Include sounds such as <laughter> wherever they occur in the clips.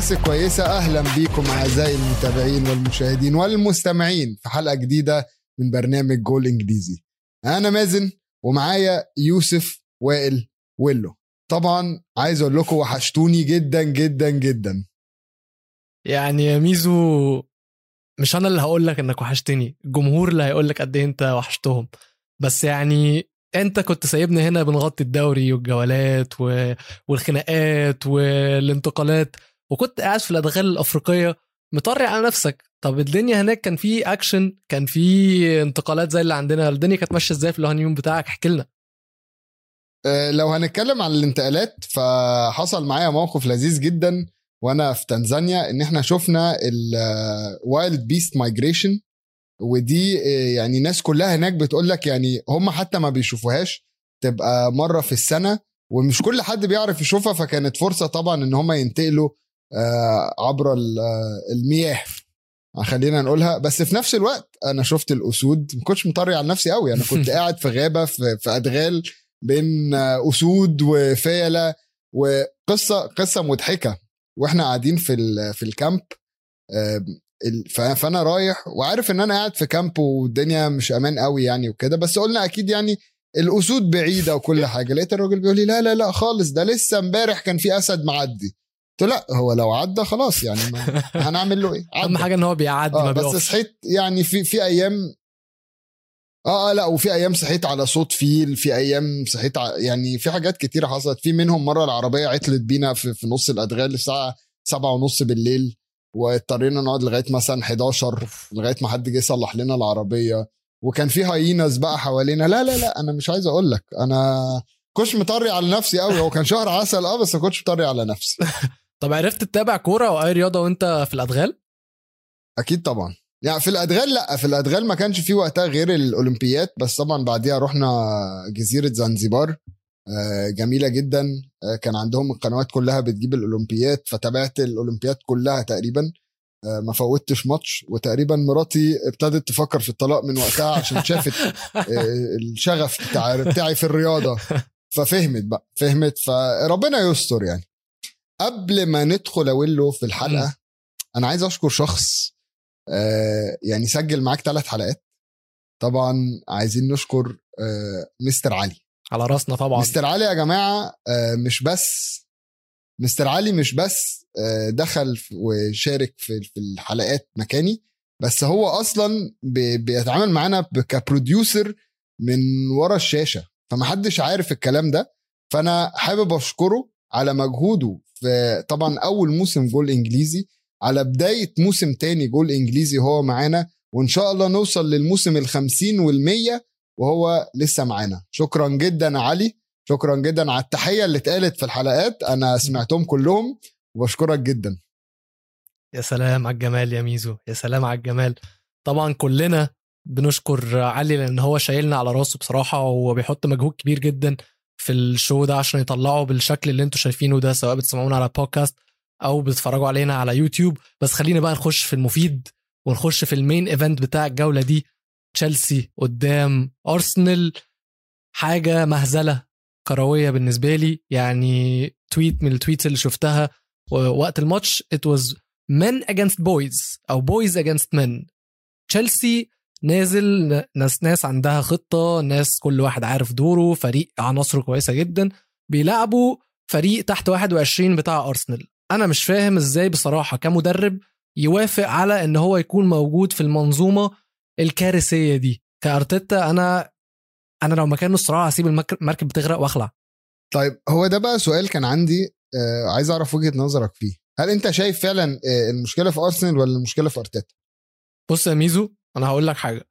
الناس الكويسه أهلا بيكم أعزائي المتابعين والمشاهدين والمستمعين في حلقة جديدة من برنامج جول إنجليزي. أنا مازن ومعايا يوسف وائل ويلو. طبعا عايز أقول لكم وحشتوني جدا جدا جدا. يعني يا ميزو مش أنا اللي هقول لك إنك وحشتني الجمهور اللي هيقول لك قد إيه أنت وحشتهم. بس يعني أنت كنت سايبني هنا بنغطي الدوري والجولات و... والخناقات والانتقالات. وكنت قاعد في الادغال الأفريقية مطري على نفسك. طب الدنيا هناك كان في اكشن كان في انتقالات زي اللي عندنا الدنيا كانت ماشية إزاي في ال honeymoon بتاعك؟ احكي لنا. أه لو هنتكلم عن الانتقالات فحصل معايا موقف لذيذ جدا وأنا في تنزانيا إن إحنا شفنا ال wildebeest migration ودي آه، يعني الناس كلها هناك بتقول لك يعني هم حتى ما بيشوفوهاش. تبقى مرة في السنة ومش كل حد بيعرف يشوفها فكانت فرصة طبعا إن هم ينتقلوا آه، عبر المياه. خلينا نقولها. بس في نفس الوقت أنا شفت الأسود. ما كنتش مطري على نفسي قوي أنا كنت <laughs> قاعد في غابة في, في أدغال بين أسود وفيلة. وقصة قصة مضحكة. وإحنا قاعدين في في الكامب فأنا رايح وعارف إن أنا قاعد في كامب والدنيا مش أمان قوي يعني وكده. بس قلنا أكيد يعني الأسود بعيدة وكل حاجة. لقيت الراجل بيقول لي لا لا لا خالص. ده لسه امبارح كان في أسد معدي. لا هو لو عدى خلاص يعني ما <laughs> هنعمل له إيه؟ أهم حاجة إن هو بيعدي آه ما بس صحيت يعني في في أيام آه آه لا وفي أيام صحيت على صوت فيل في أيام صحيت ع... يعني في حاجات كتيره حصلت. في منهم مرة العربية عطلت بينا في, في نص الأدغال الساعة سبعة ونص بالليل واضطرينا نقعد لغاية مثلا 11 لغاية ما حد جه يصلح لنا العربية. وكان في هاييناز بقى حوالينا. لا لا لا أنا مش عايز أقول لك أنا كنتش مطري على نفسي قوي هو كان شهر عسل آه بس ما كنتش مطري على نفسي. <laughs> طب عرفت تتابع كورة أو اي رياضة وأنت في الأدغال؟ أكيد طبعا. يعني في الأدغال لأ في الأدغال ما كانش في وقتها غير الاولمبيات بس طبعا بعديها رحنا جزيرة زنزبار آه، جميلة جدا. آه، كان عندهم القنوات كلها بتجيب الاولمبيات فتابعت الاولمبيات كلها تقريبا. آه، ما فوتش ماتش وتقريبا مراتي ابتدت تفكر في الطلاق من وقتها عشان <laughs> شافت الشغف بتاع بتاعي في الرياضة. ففهمت بقى فهمت فربنا يستر يعني. قبل ما ندخل اولو في الحلقة أنا عايز أشكر شخص يعني سجل معاك ثلاث حلقات. طبعا عايزين نشكر مستر علي. على راسنا طبعا. مستر علي يا جماعة آه، مش بس مستر علي مش بس آه، دخل وشارك في الحلقات مكاني بس هو أصلا بيتعامل معانا كبروديوسر من ورا الشاشة. فمحدش عارف الكلام ده. فأنا حابب أشكره على مجهوده في طبعا أول موسم جول إنجليزي على بداية موسم تاني جول إنجليزي هو معانا وإن شاء الله نوصل للموسم الخمسين والمية وهو لسه معانا. شكرا جدا علي شكرا جدا على التحية اللي اتقالت في الحلقات أنا سمعتهم كلهم وبشكرك جدا. يا سلام على الجمال يا ميزو يا سلام على الجمال. طبعا كلنا بنشكر علي لأن هو شايلنا على راسه بصراحة وهو بيحط مجهود كبير جدا. في ال show ده عشان يطلعه بالشكل اللي أنتم شايفينه ده سواء بتسمعونا على بودكاست أو بتتفرجوا علينا على يوتيوب. بس خلينا بقى نخش في المفيد ونخش في ال main event بتاع الجولة دي. تشيلسي قدام أرسنال. حاجة مهزلة كروية بالنسبة لي. يعني tweet من ال tweets اللي شفتها وقت الماتش. It was men against boys أو boys against men. تشيلسي نازل ناس ناس عندها خطة ناس كل واحد عارف دوره فريق عناصره كويسة جدا بيلعبوا فريق تحت 21 بتاع أرسنال. أنا مش فاهم إزاي بصراحة كمدرب يوافق على إن هو يكون موجود في المنظومة الكارثية دي. كأرتيتا أنا أنا لو مكانه الصراحة هسيب المركب بتغرق وأخلع. طيب هو ده بقى سؤال كان عندي آه عايز أعرف وجهة نظرك فيه. هل أنت شايف فعلا آه المشكلة في أرسنال ولا المشكلة في أرتيتا؟ بص يا ميزو أنا هقول لك حاجة.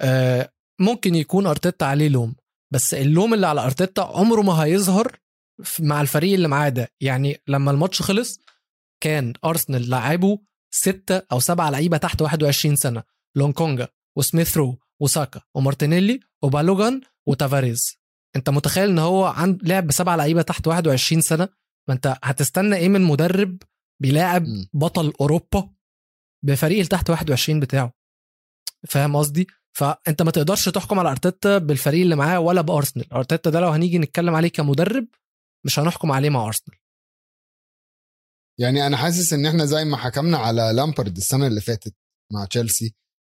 آه ممكن يكون أرتيتا عليه لوم بس اللوم اللي على أرتيتا عمره ما هيظهر مع الفريق اللي معاه ده. يعني لما الماتش خلص كان أرسنال لعبوا ستة أو سبعة لعيبة تحت 21 سنة. لونكونجا وسميث رو وساكا ومارتينيلي وبالوغان وتافاريز. أنت متخيل إن هو عند لعب بسبع لعيبة تحت 21 سنة؟ ما أنت هتستنى إيه من مدرب بيلاعب بطل أوروبا بفريق اللي تحت 21 بتاعه؟ فاهم قصدي؟ فأنت ما تقدرش تحكم على أرتيتا بالفريق اللي معاه ولا بأرسنال. أرتيتا ده لو هنيجي نتكلم عليه كمدرب مش هنحكم عليه مع أرسنال. يعني أنا حاسس إن إحنا زي ما حكمنا على لامبرد السنة اللي فاتت مع تشيلسي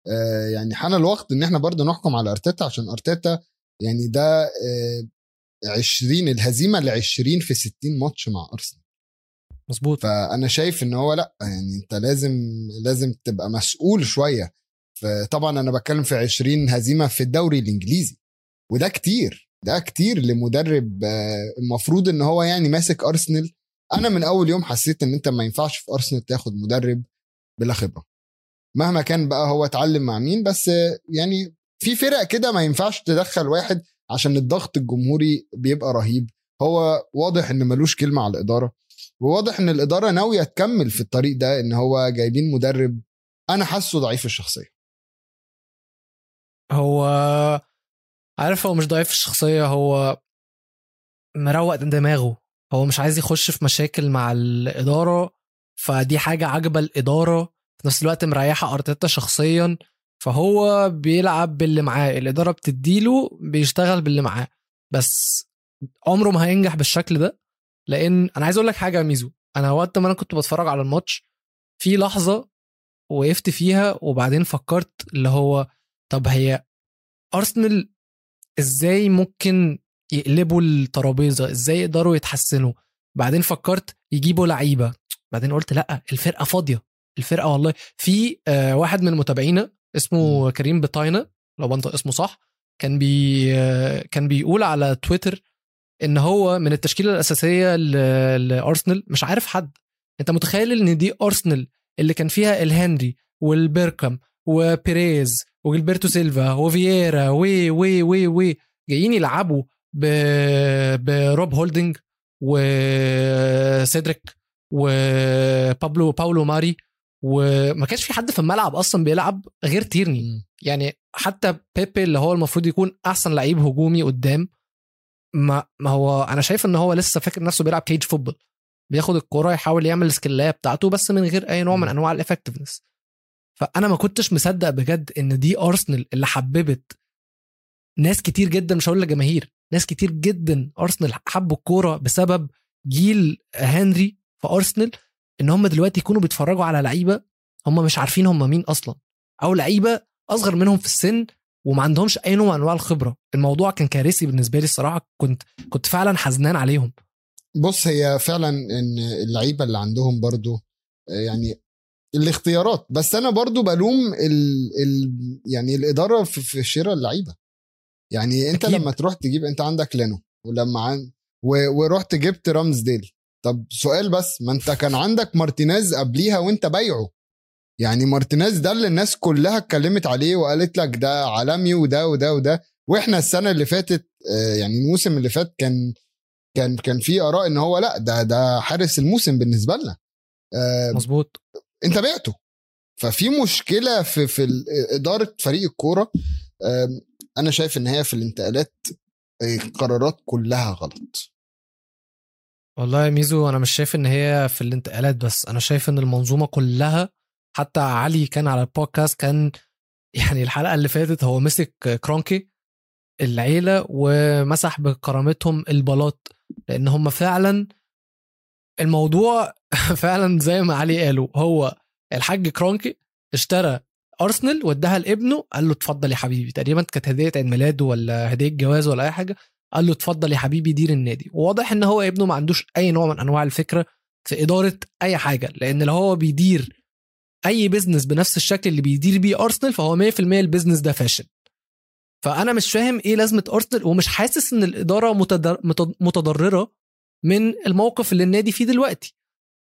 آه يعني حان الوقت إن إحنا برضه نحكم على أرتيتا عشان أرتيتا يعني ده آه 20 الهزيمة ل 20 في 60 ماتش مع أرسنال. مظبوط. فأنا شايف إن هو لأ يعني أنت لازم لازم تبقى مسؤول شوية فطبعا أنا بتكلم في 20 هزيمة في الدوري الإنجليزي وده كتير ده كتير لمدرب آه، المفروض إن هو يعني ماسك أرسنال. أنا من أول يوم حسيت إن أنت ما ينفعش في أرسنال تاخد مدرب بلا خبرة. مهما كان بقى هو اتعلم مع مين بس آه، يعني في فرق كده ما ينفعش تدخل واحد عشان الضغط الجمهوري بيبقى رهيب. هو واضح إن ملوش كلمة على الإدارة وواضح إن الإدارة ناوية تكمل في الطريق ده إن هو جايبين مدرب أنا حاسه ضعيف الشخصية. هو عارف هو مش ضعيف الشخصية هو مروق دماغه. هو مش عايز يخش في مشاكل مع الإدارة فدي حاجة عاجبة الإدارة. في نفس الوقت مريحة أرتيتا شخصيا فهو بيلعب باللي معاه. الإدارة بتديله بيشتغل باللي معاه. بس عمره ما هينجح بالشكل ده لأن أنا عايز أقول لك حاجة يا ميزو. أنا وقت ما أنا كنت بتفرج على الماتش في لحظة وقفت فيها وبعدين فكرت اللي هو طب هي ارسنال إزاي ممكن يقلبوا الترابيزة؟ إزاي يقدروا يتحسنوا؟ بعدين فكرت يجيبوا لعيبة. بعدين قلت لأ الفرقة فاضية. الفرقة والله في آه، واحد من متابعينا اسمه كريم بطاينة لو بنطق اسمه صح كان بي آه، كان بيقول على تويتر إن هو من التشكيلة الأساسية لأرسنال مش عارف حد. أنت متخيل إن دي أرسنال اللي كان فيها الهنري والبيركام وبيريز وجيلبرتو سيلفا وفييرا وي وي وي وي. جايين يلعبوا ب... بـ روب هولدنج وسيدريك وبابلو باولو ماري. وما كانش في حد في الملعب أصلا بيلعب غير تيرني. يعني حتى بيبي اللي هو المفروض يكون أحسن لعيب هجومي قدام ما ما هو أنا شايف إن هو لسه فاكر نفسه بيلعب cage football بياخد الكرة يحاول يعمل السكلايه بتاعته بس من غير أي نوع من أنواع ال effectiveness فأنا ما كنتش مصدق بجد إن دي أرسنال اللي حببت ناس كتير جدا مش هقول لك جماهير ناس كتير جدا أرسنال حبوا الكورة بسبب جيل هنري في أرسنال إن هم دلوقتي يكونوا بيتفرجوا على لعيبة هم مش عارفين هم مين أصلا أو لعيبة أصغر منهم في السن وما عندهمش أي نوع من أنواع الخبرة. الموضوع كان كارثي بالنسبة لي الصراحة كنت كنت فعلا حزنان عليهم. بص هي فعلا إن اللعيبة اللي عندهم برضو آه، يعني الاختيارات. بس أنا برضو بلوم ال ال يعني الإدارة في, في شراء اللعيبة. يعني أنت أكيد. لما تروح تجيب أنت عندك لينو ولما عن. ورحت جبت رامز ديل طب سؤال بس ما أنت كان عندك مارتينيز قبليها وأنت بايعه؟ يعني مارتينيز ده اللي الناس كلها اتكلمت عليه وقالت لك ده عالمي وده وده وده. وإحنا السنة اللي فاتت آه، يعني الموسم اللي فات كان كان كان في آراء إن هو لأ ده ده حارس الموسم بالنسبة لنا. آه، مظبوط. انت بعته. ففي مشكلة في في إدارة فريق الكورة أنا شايف إن هي في الانتقالات آه، القرارات كلها غلط. والله يا ميزو أنا مش شايف إن هي في الانتقالات بس أنا شايف إن المنظومة كلها حتى علي كان على البودكاست كان <laughs> يعني الحلقة اللي فاتت هو مسك كرونكي العيلة ومسح بكرامتهم البلاط لأن هم فعلا الموضوع <laughs> فعلا زي ما علي قالوا هو الحاج كرونكي اشترى أرسنال واداها لابنه قال له اتفضل يا حبيبي. تقريبا كانت هدية عيد ميلاده ولا هدية جواز ولا أي حاجة. قال له اتفضل يا حبيبي دير النادي. وواضح إن هو ابنه ما عندوش أي نوع من أنواع الفكرة في إدارة أي حاجة. لأن لو هو بيدير أي business بنفس الشكل اللي بيدير بيه أرسنال فهو 100% ال business ده فاشل فأنا مش فاهم إيه لازمة أرسنال ومش حاسس إن الإدارة متضر- متض- متضررة من الموقف اللي النادي فيه دلوقتي.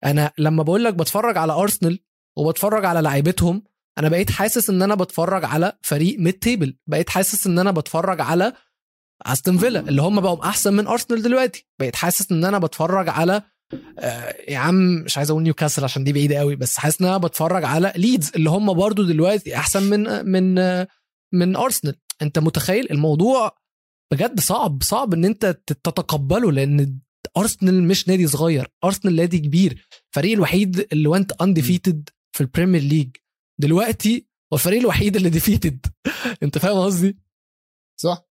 أنا لما بقول لك بتفرج على ارسنال وبتفرج على لعيبتهم أنا بقيت حاسس إن أنا بتفرج على فريق mid table بقيت حاسس إن أنا بتفرج على أستون فيلا اللي هم بقوا أحسن من ارسنال دلوقتي. بقيت حاسس إن أنا بتفرج على آه، يا عم مش عايز أقول نيوكاسل عشان دي بعيدة قوي بس حاسس إن أنا بتفرج على ليدز اللي هم برضو دلوقتي أحسن من من آه، من ارسنال أنت متخيل الموضوع بجد صعب صعب إن أنت تتقبله لأن أرسنال مش نادي صغير أرسنال نادي كبير. الفريق الوحيد اللي وانت undefeated في ال Premier League دلوقتي هو الفريق الوحيد اللي defeated <laughs> أنت فاهم قصدي؟ صح.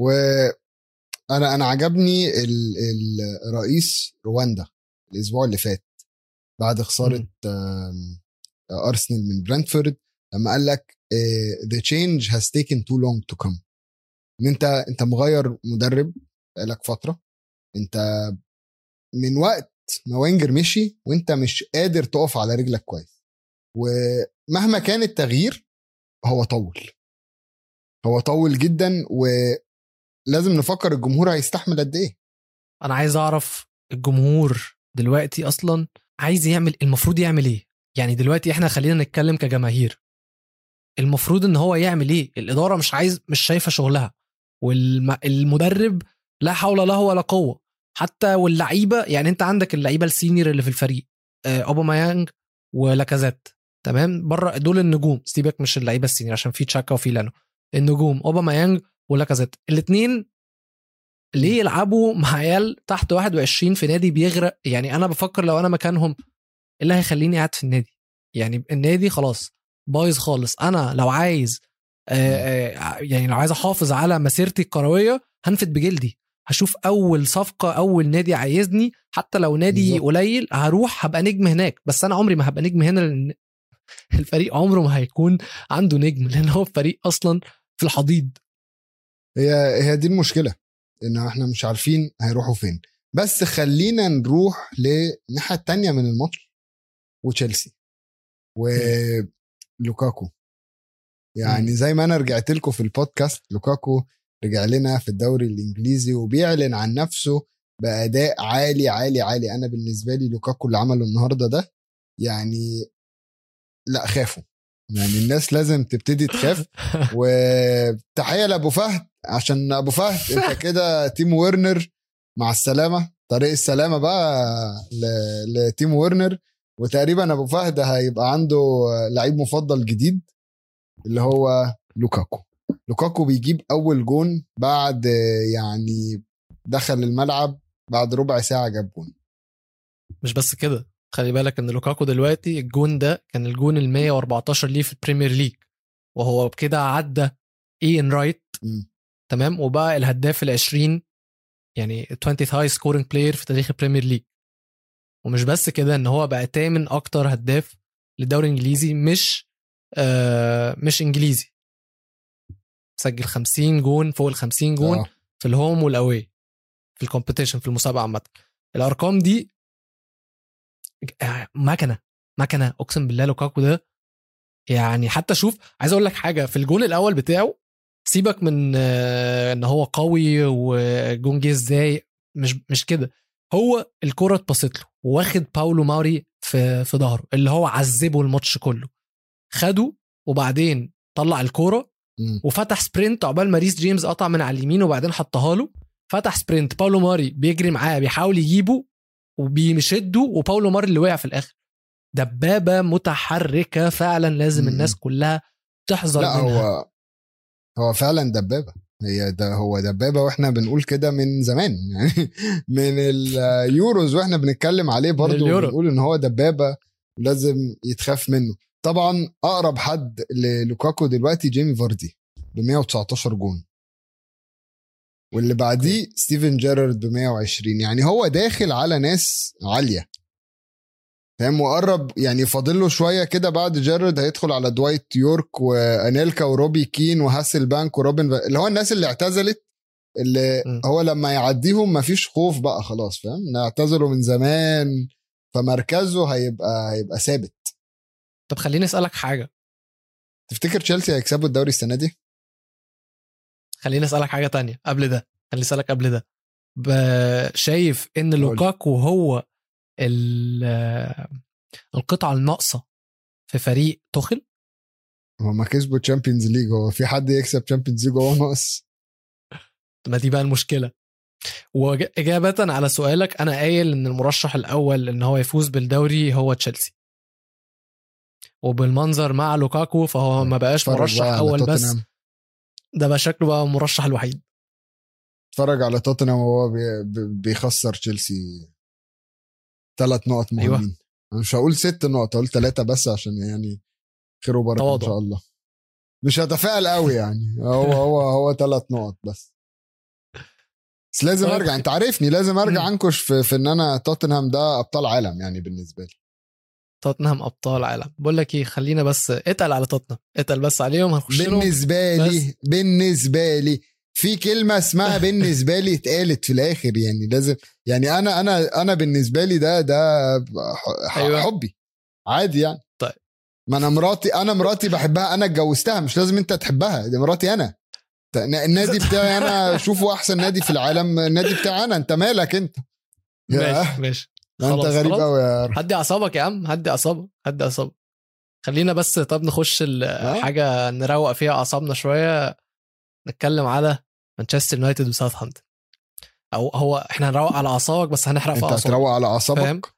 وأنا أنا عجبني ال- الرئيس رواندا الأسبوع اللي فات بعد خسارة أرسنال من برنتفورد لما قال لك the change has taken too long to come. إن أنت أنت مغير مدرب بقالك فترة. انت من وقت ما وينجر مشي وانت مش قادر تقف على رجلك كويس. ومهما كان التغيير هو طول. هو طول جدا ولازم نفكر الجمهور هيستحمل قد إيه. أنا عايز أعرف الجمهور دلوقتي أصلا عايز يعمل المفروض يعمل إيه؟ يعني دلوقتي إحنا خلينا نتكلم كجماهير. المفروض إن هو يعمل إيه؟ الإدارة مش عايز مش شايفة شغلها. والمدرب لا حول له ولا قوة. حتى واللعيبة يعني انت عندك اللعيبة السينيور اللي في الفريق آه، أوباميانج ولاكازيت تمام؟ بره دول النجوم. سيبك مش اللعيبة السينيور عشان في تشاكا وفي لانو. النجوم أوباميانج ولاكازيت. الاثنين ليه يلعبوا مع عيال تحت 21 في نادي بيغرق؟ يعني أنا بفكر لو أنا مكانهم إيه اللي هيخليني قاعد في النادي؟ يعني النادي خلاص بايظ خالص. أنا لو عايز آه، آه، يعني لو عايز أحافظ على مسيرتي الكروية هنفد بجلدي. هشوف أول صفقة أول نادي عايزني حتى لو نادي. قليل هروح هبقى نجم هناك. بس أنا عمري ما هبقى نجم هنا لأن <laughs> الفريق عمره ما هيكون عنده نجم لأن هو فريق أصلا في الحضيض. هي هي دي المشكلة إن إحنا مش عارفين هيروحوا فين. بس خلينا نروح للناحية التانية من الماتش وتشيلسي ولوكاكو. يعني. زي ما أنا رجعت لكم في البودكاست لوكاكو رجع لنا في الدوري الإنجليزي وبيعلن عن نفسه بأداء عالي عالي عالي. أنا بالنسبة لي لوكاكو اللي عمله النهارده ده يعني لا خافوا. يعني الناس لازم تبتدي تخاف. <laughs> وتحية لأبو فهد. عشان أبو فهد أنت <laughs> كده تيم ورنر. مع السلامة. طريق السلامة بقى لتيم ورنر. وتقريبا أبو فهد هيبقى عنده لعيب مفضل جديد اللي هو لوكاكو. لوكاكو بيجيب أول جون بعد يعني دخل الملعب بعد ربع ساعة جاب جون. مش بس كده خلي بالك إن لوكاكو دلوقتي الجون ده كان الجون ال 114 ليه في ال Premier League وهو بكده عدى إيان رايت مم. تمام؟ وبقى الهداف ال 20 يعني 20 high scoring player في تاريخ ال Premier League ومش بس كده إن هو بقى تامن أكتر هداف للدوري الإنجليزي مش آه مش إنجليزي. سجل 50 جون فوق ال 50 جون آه. في ال home وال away في ال competition في المسابقه عامة الأرقام دي مكنة مكنة أقسم بالله لوكاكو ده يعني حتى شوف عايز أقول لك حاجة في الجون الأول بتاعه سيبك من آه، إن هو قوي وجون جه إزاي مش مش كده هو الكرة اتبصت له واخد باولو ماري في في ظهره اللي هو عذبه الماتش كله خده وبعدين طلع الكوره. وفتح sprint عقبال ما ريس جيمس قطع من على اليمين وبعدين حطها له. فتح sprint. باولو ماري بيجري معاه بيحاول يجيبه وبيشده وباولو ماري اللي وقع في الآخر. دبابة متحركة فعلا لازم مم. الناس كلها تحذر لا منها. هو هو فعلا دبابة. هي ده هو دبابة وإحنا بنقول كده من زمان. <laughs> يعني من اليوروز وإحنا بنتكلم عليه برضه. بنقول إن هو دبابة ولازم يتخاف منه. طبعا أقرب حد للوكاكو دلوقتي جيمي فاردي ب 119 جون. واللي بعديه ستيفن جيرارد ب 120 يعني هو داخل على ناس عالية. فاهم؟ وقرب يعني فاضل له شوية كده بعد جيرارد هيدخل على دوايت يورك وأنيلكا وروبي كين وهاسل بانك وروبن. اللي هو الناس اللي اعتزلت اللي م. هو لما يعديهم مفيش خوف بقى خلاص فاهم؟ اعتزلوا من زمان فمركزه هيبقى هيبقى ثابت. طب خليني أسألك حاجة. تفتكر تشيلسي هيكسبوا الدوري السنة دي؟ خليني أسألك حاجة تانية قبل ده. خليني أسألك قبل ده. شايف إن لوكاكو هو ال- القطعة الناقصة في فريق توخل هما كسبوا Champions League هو في حد يكسب Champions League وهو ناقص؟ <laughs> ما دي بقى المشكلة. وإجابة على سؤالك أنا قايل إن المرشح الأول إن هو يفوز بالدوري هو تشيلسي وبالمنظر مع لوكاكو فهو ما بقاش مرشح أول بس. ده بقى شكله بقى المرشح الوحيد اتفرج على توتنهام وهو بي- بي- بيخسر تشيلسي ثلاث نقط مهمين أيوة. أنا مش هقول ست نقط هقول ثلاثة بس عشان يعني خير وبركة تواضع. إن شاء الله مش هتفائل قوي يعني هو هو هو ثلاث نقط بس بس لازم طيب. أرجع أنت عارفني لازم أرجع. أنكش في, في إن أنا توتنهام ده أبطال عالم يعني بالنسبة لي توتنهام أبطال عالم بقول لك إيه خلينا بس اتقل على توتنهام. اتقل بس عليهم هنخش بالنسبة لي بالنسبة لي في كلمة اسمها <laughs> بالنسبة لي اتقالت في الآخر يعني لازم يعني أنا أنا أنا بالنسبة لي ده ده أيوة. حبي. عادي يعني. طيب. ما أنا مراتي أنا مراتي بحبها أنا اتجوزتها مش لازم أنت تحبها دي مراتي أنا. النادي <laughs> بتاعي أنا اشوفه أحسن نادي في العالم النادي بتاعي أنا أنت مالك أنت؟ يا. ماشي. ماشي انت غريب. قوي يا رب. هدي أعصابك يا عم هدي أعصابك هدي أعصابك خلينا بس طب نخش. حاجة نروق فيها أعصابنا شوية نتكلم على مانشستر يونايتد وساوثهامبتون أو هو إحنا هنروق على أعصابك بس هنحرق في أنت أعصابك هتروق على فاهم؟ اعصابك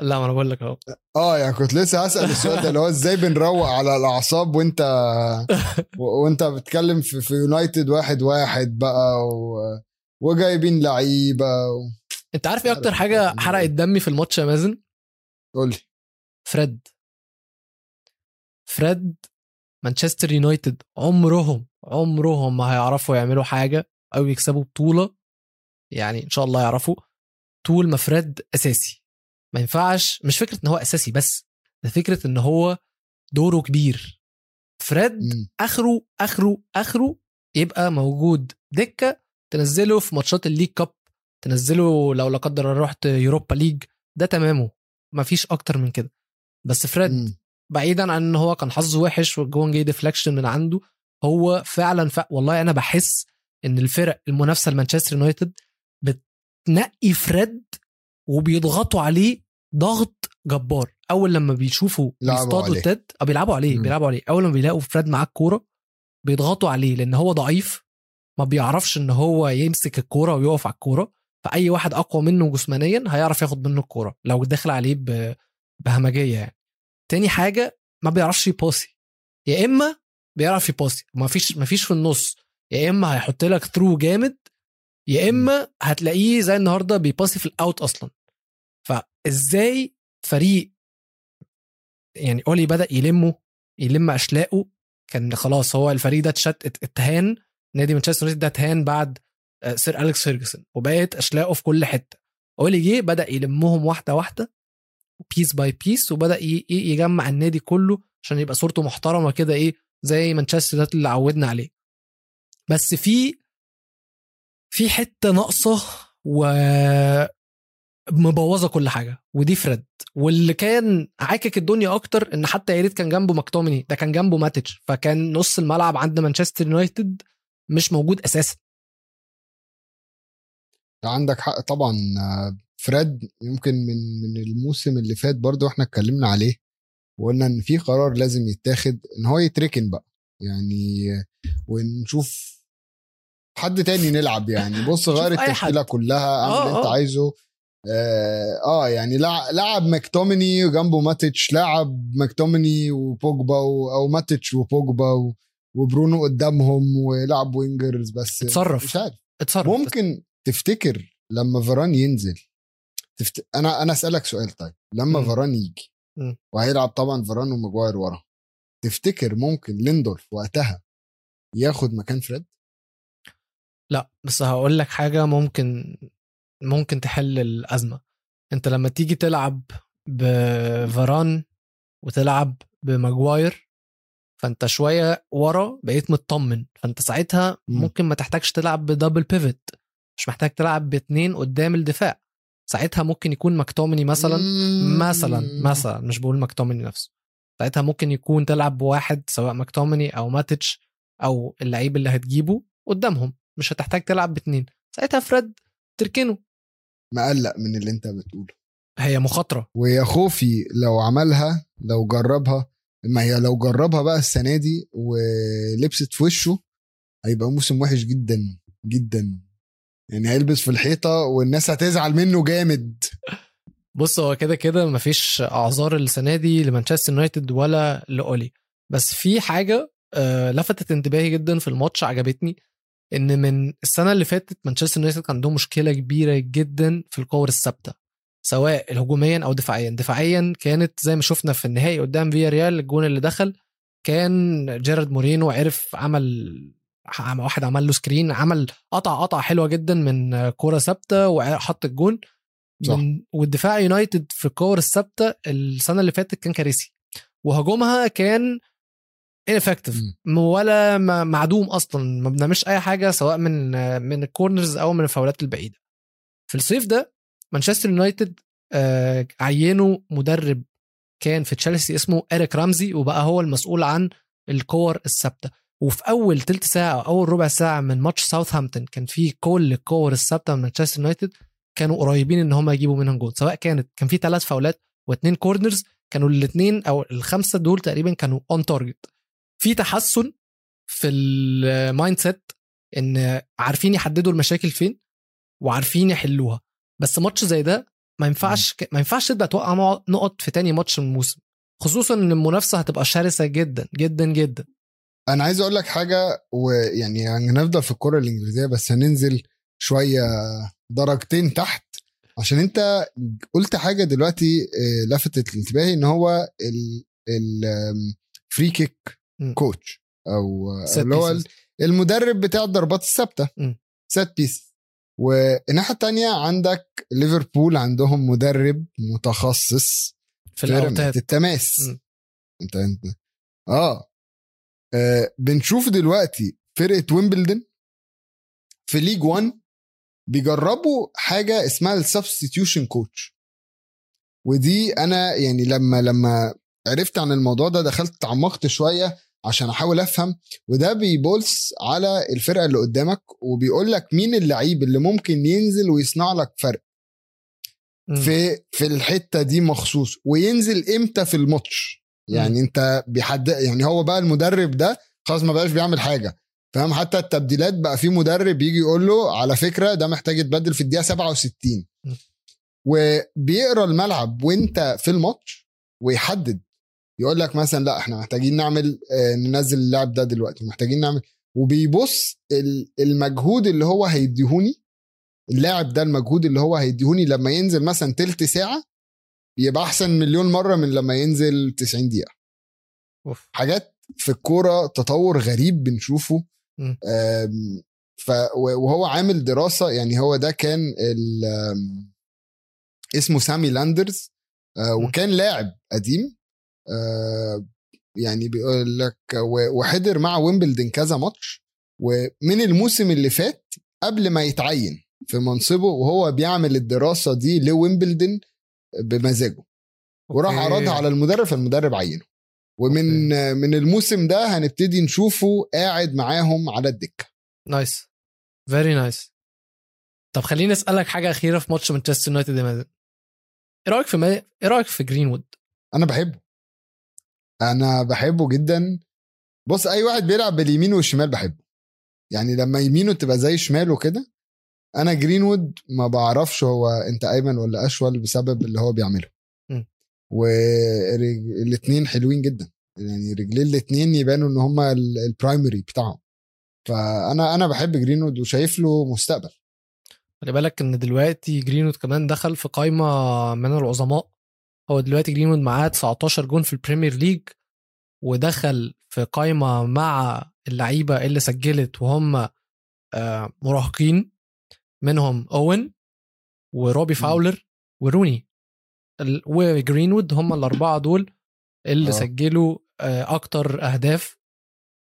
لا ما أنا بقول لك أهو آه يعني كنت لسه هسأل السؤال ده اللي هو إزاي بنروق على الأعصاب وأنت <laughs> وأنت بتتكلم في, في يونايتد واحد واحد بقى و... وجايبين لعيبة و... انت عارف إيه أكتر حاجة. حرقت دمي في الماتش يا مازن؟ قول لي. فريد. فريد مانشستر يونايتد. عمرهم عمرهم ما هيعرفوا يعملوا حاجة أو يكسبوا بطولة. يعني إن شاء الله يعرفوا. طول ما فريد أساسي. ما ينفعش مش فكرة إن هو أساسي بس ده فكرة إن هو دوره كبير. فريد. آخره آخره آخره يبقى موجود. دكة تنزله في ماتشات ال League Cup. تنزله لو لا قدر الله رحت Europa League ده تمامه مفيش أكتر من كده بس فريد. بعيدا عن إن هو كان حظه وحش والجون جه deflection من عنده هو فعلا ف... والله أنا بحس إن الفرق المنافسة لمانشستر يونايتد بتنقي فريد وبيضغطوا عليه ضغط جبار أول لما بيشوفوا بيصطادوا. تيد أو بيلعبوا عليه. بيلعبوا عليه أول ما بيلاقوا فريد معاه الكورة بيضغطوا عليه لأن هو ضعيف ما بيعرفش إن هو يمسك الكورة ويقف على الكورة فأي واحد أقوى منه جسمانيا هيعرف ياخد منه الكورة لو دخل عليه. بهمجية يعني. تاني حاجة ما بيعرفش يباسي يا إما بيعرف يباسي ما فيش ما فيش في النص. يا إما هيحط لك through جامد يا إما هتلاقيه زي النهارده بيباسي في الاوت أصلا. فإزاي فريق يعني أولي بدأ يلمه يلم أشلاءه كان خلاص هو الفريق ده اتشت ات- اتهان. نادي مانشستر يونايتد ده اتهان بعد سير أليكس فيرجسون وبقت اشلاءه في كل حتة. اولي جه بدأ يلمهم واحدة واحدة piece by piece وبدأ يجمع النادي كله عشان يبقى صورته محترمة كده إيه زي مانشستر يونايتد اللي عودنا عليه. بس في في حتة ناقصة و مبوظة كل حاجة ودي فريد. واللي كان عاكك الدنيا أكتر إن حتى يا ريت كان جنبه مكتومني ده كان جنبه ماتيتش فكان نص الملعب عند مانشستر يونايتد مش موجود أساسا. عندك حق طبعا آه، فريد يمكن من من الموسم اللي فات برضو إحنا اتكلمنا عليه وقلنا إن في قرار لازم يتاخد إن هو يتركن بقى يعني آه، ونشوف حد تاني نلعب يعني <laughs> بص غير التشكيلة. كلها اعمل آه، اللي أنت آه. عايزه آه, آه يعني لع- لعب ماكتوميني وجنبه ماتيتش لعب ماكتوميني وبوجبا أو ماتيتش وبوجبا وبرونو قدامهم ولعب wingers بس اتصرف. مش عارف اتصرف ممكن تفتكر لما فاران ينزل تفت... أنا أنا أسألك سؤال طيب لما مم. فاران يجي. وهيلعب طبعا فاران وماجواير ورا تفتكر ممكن ليندلوف وقتها ياخد مكان فريد لا بس هقول لك حاجة ممكن ممكن تحل الأزمة أنت لما تيجي تلعب بفاران وتلعب بماجواير فأنت شوية ورا بقيت مطمن فأنت ساعتها مم. ممكن ما تحتاجش تلعب ب double pivot مش محتاج تلعب باتنين قدام الدفاع. ساعتها ممكن يكون مكتومني مثلا. مثلا مثلا مش بقول مكتومني نفسه. ساعتها ممكن يكون تلعب بواحد سواء مكتومني أو ماتيتش أو اللعيب اللي هتجيبه قدامهم. مش هتحتاج تلعب باتنين. ساعتها فريد تركنه مقلق من اللي انت بتقوله. هي مخاطرة. ويا خوفي لو عملها لو جربها ما هي لو جربها بقى السنة دي ولبست في وشه هيبقى موسم وحش جدا جدا. يعني هيلبس في الحيطة والناس هتزعل منه جامد. بص هو كده كده مفيش أعذار السنة دي لمانشستر يونايتد ولا لأولي. بس في حاجة آه، لفتت انتباهي جدا في الماتش عجبتني إن من السنة اللي فاتت مانشستر يونايتد كان عندهم مشكلة كبيرة جدا في الكور الثابتة سواء هجوميا أو دفاعيا. دفاعيا كانت زي ما شفنا في النهائي قدام فياريال الجون اللي دخل كان جيرارد مورينو عرف عمل عم- واحد عمل له screen عمل قطع قطع حلوة جدا من كورة ثابتة وحط الجون. صح. من والدفاع يونايتد في الكور الثابتة السنة اللي فاتت كان كارثي. وهجومها كان ineffective. ولا معدوم أصلا. ما بنعملش أي حاجة سواء من من ال corners أو من الفاولات البعيدة. في الصيف ده مانشستر يونايتد آه، عينوا مدرب كان في تشيلسي اسمه إريك رامزي وبقى هو المسؤول عن الكور الثابتة. وفي أول تلت ساعة أو أول ربع ساعة من ماتش ساوثهامبتون كان في كل الكور الثابتة من مانشستر يونايتد كانوا قريبين إن هم يجيبوا منهم جول سواء كانت كان في ثلاث فاولات واثنين corners كانوا الاثنين أو الخمسة دول تقريبا كانوا on target في تحسن في ال mindset إن عارفين يحددوا المشاكل فين وعارفين يحلوها. بس ماتش زي ده ما ينفعش ما ينفعش تبقى توقع نقط في تاني ماتش من الموسم خصوصا إن المنافسة هتبقى شرسة جدا جدا جدا. أنا عايز أقول لك حاجة ويعني هنفضل في الكرة الإنجليزية بس هننزل شوية درجتين تحت عشان انت قلت حاجة دلوقتي آه، لفتت انتباهي ان هو ال free kick. coach أو اللي هو. المدرب بتاع الضربات الثابتة. set piece والناحية التانية عندك ليفربول عندهم مدرب متخصص في الأوتات التماس. انت انت آه آه، بنشوف دلوقتي فرقة ويمبلدون في League 1 بيجربوا حاجة اسمها ال substitution coach. ودي أنا يعني لما لما عرفت عن الموضوع ده دخلت تعمقت شوية عشان أحاول أفهم. وده بيبص على الفرقة اللي قدامك وبيقول لك مين اللعيب اللي ممكن ينزل ويصنع لك فرق. مم. في في الحتة دي مخصوص. وينزل إمتى في الماتش. يعني انت بيحدد يعني هو بقى المدرب ده خلاص ما بقاش بيعمل حاجة. فاهم؟ حتى التبديلات بقى في مدرب يجي يقول له على فكرة ده محتاج يتبدل في الدقيقة 67 م. وبيقرا الملعب وانت في الماتش ويحدد. يقول لك مثلا لا إحنا محتاجين نعمل آه، ننزل اللاعب ده دلوقتي محتاجين نعمل. وبيبص ال- المجهود اللي هو هيديهوني اللاعب ده المجهود اللي هو هيديهوني لما ينزل مثلا تلت ساعة يبقى أحسن مليون مرة من لما ينزل 90 دقيقة. أوف. حاجات في الكورة تطور غريب بنشوفه. ف وهو عامل دراسة يعني هو ده كان اسمه سامي لاندرز. آه،. وكان لاعب قديم. آه، يعني بيقول لك وحضر مع ويمبلدون كذا ماتش. ومن الموسم اللي فات قبل ما يتعين في منصبه وهو بيعمل الدراسة دي لويمبلدون بمزاجه. وراح okay. عرضها على المدرب فالمدرب عينه. ومن من الموسم ده هنبتدي نشوفه قاعد معاهم على الدكة. nice. very nice طب خليني أسألك حاجة أخيرة في ماتش مانشستر يونايتد يا مازن. إيه رأيك في ما... إيه رأيك في جرينوود؟ أنا بحبه. أنا بحبه جدا. بص أي واحد بيلعب باليمين والشمال بحبه. يعني لما يمينه تبقى زي شماله كده أنا جرينوود ما بعرفش هو أنت أيمن ولا أشول بسبب اللي هو بيعمله. والاثنين حلوين جدا. يعني رجلين الاثنين يبانوا إن هما ال- ال primary بتاعهم. فأنا أنا بحب جرينوود وشايف له مستقبل. خلي بالك إن دلوقتي جرينوود كمان دخل في قائمه من العظماء. هو دلوقتي جرينوود معاه 19 جون في ال Premier League ودخل في قائمه مع اللعيبة اللي سجلت وهم آه، مراهقين. منهم أوين وروبي فاولر وروني. وجرينوود هم الأربعة دول اللي آه. سجلوا آه، أكتر أهداف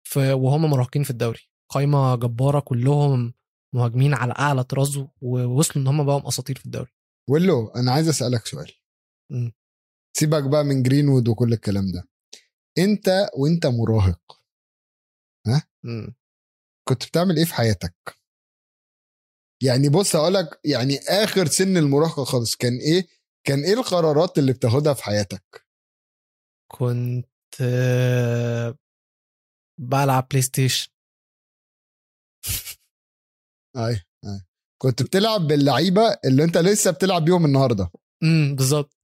في وهم مراهقين في الدوري. قائمه جبارة كلهم مهاجمين على أعلى طراز ووصلوا إن هم بقوا أساطير في الدوري. ولو أنا عايز أسألك سؤال. مم. سيبك بقى من جرينوود وكل الكلام ده. أنت وأنت مراهق مم. كنت بتعمل إيه في حياتك؟ يعني بص هقول لك يعني آخر سن المراهقة خالص كان إيه؟ كان إيه القرارات اللي بتاخدها في حياتك؟ كنت آه، بلعب بلاي ستيشن اي اي كنت بتلعب باللعيبة اللي أنت لسه بتلعب بيهم النهارده. امم بالظبط.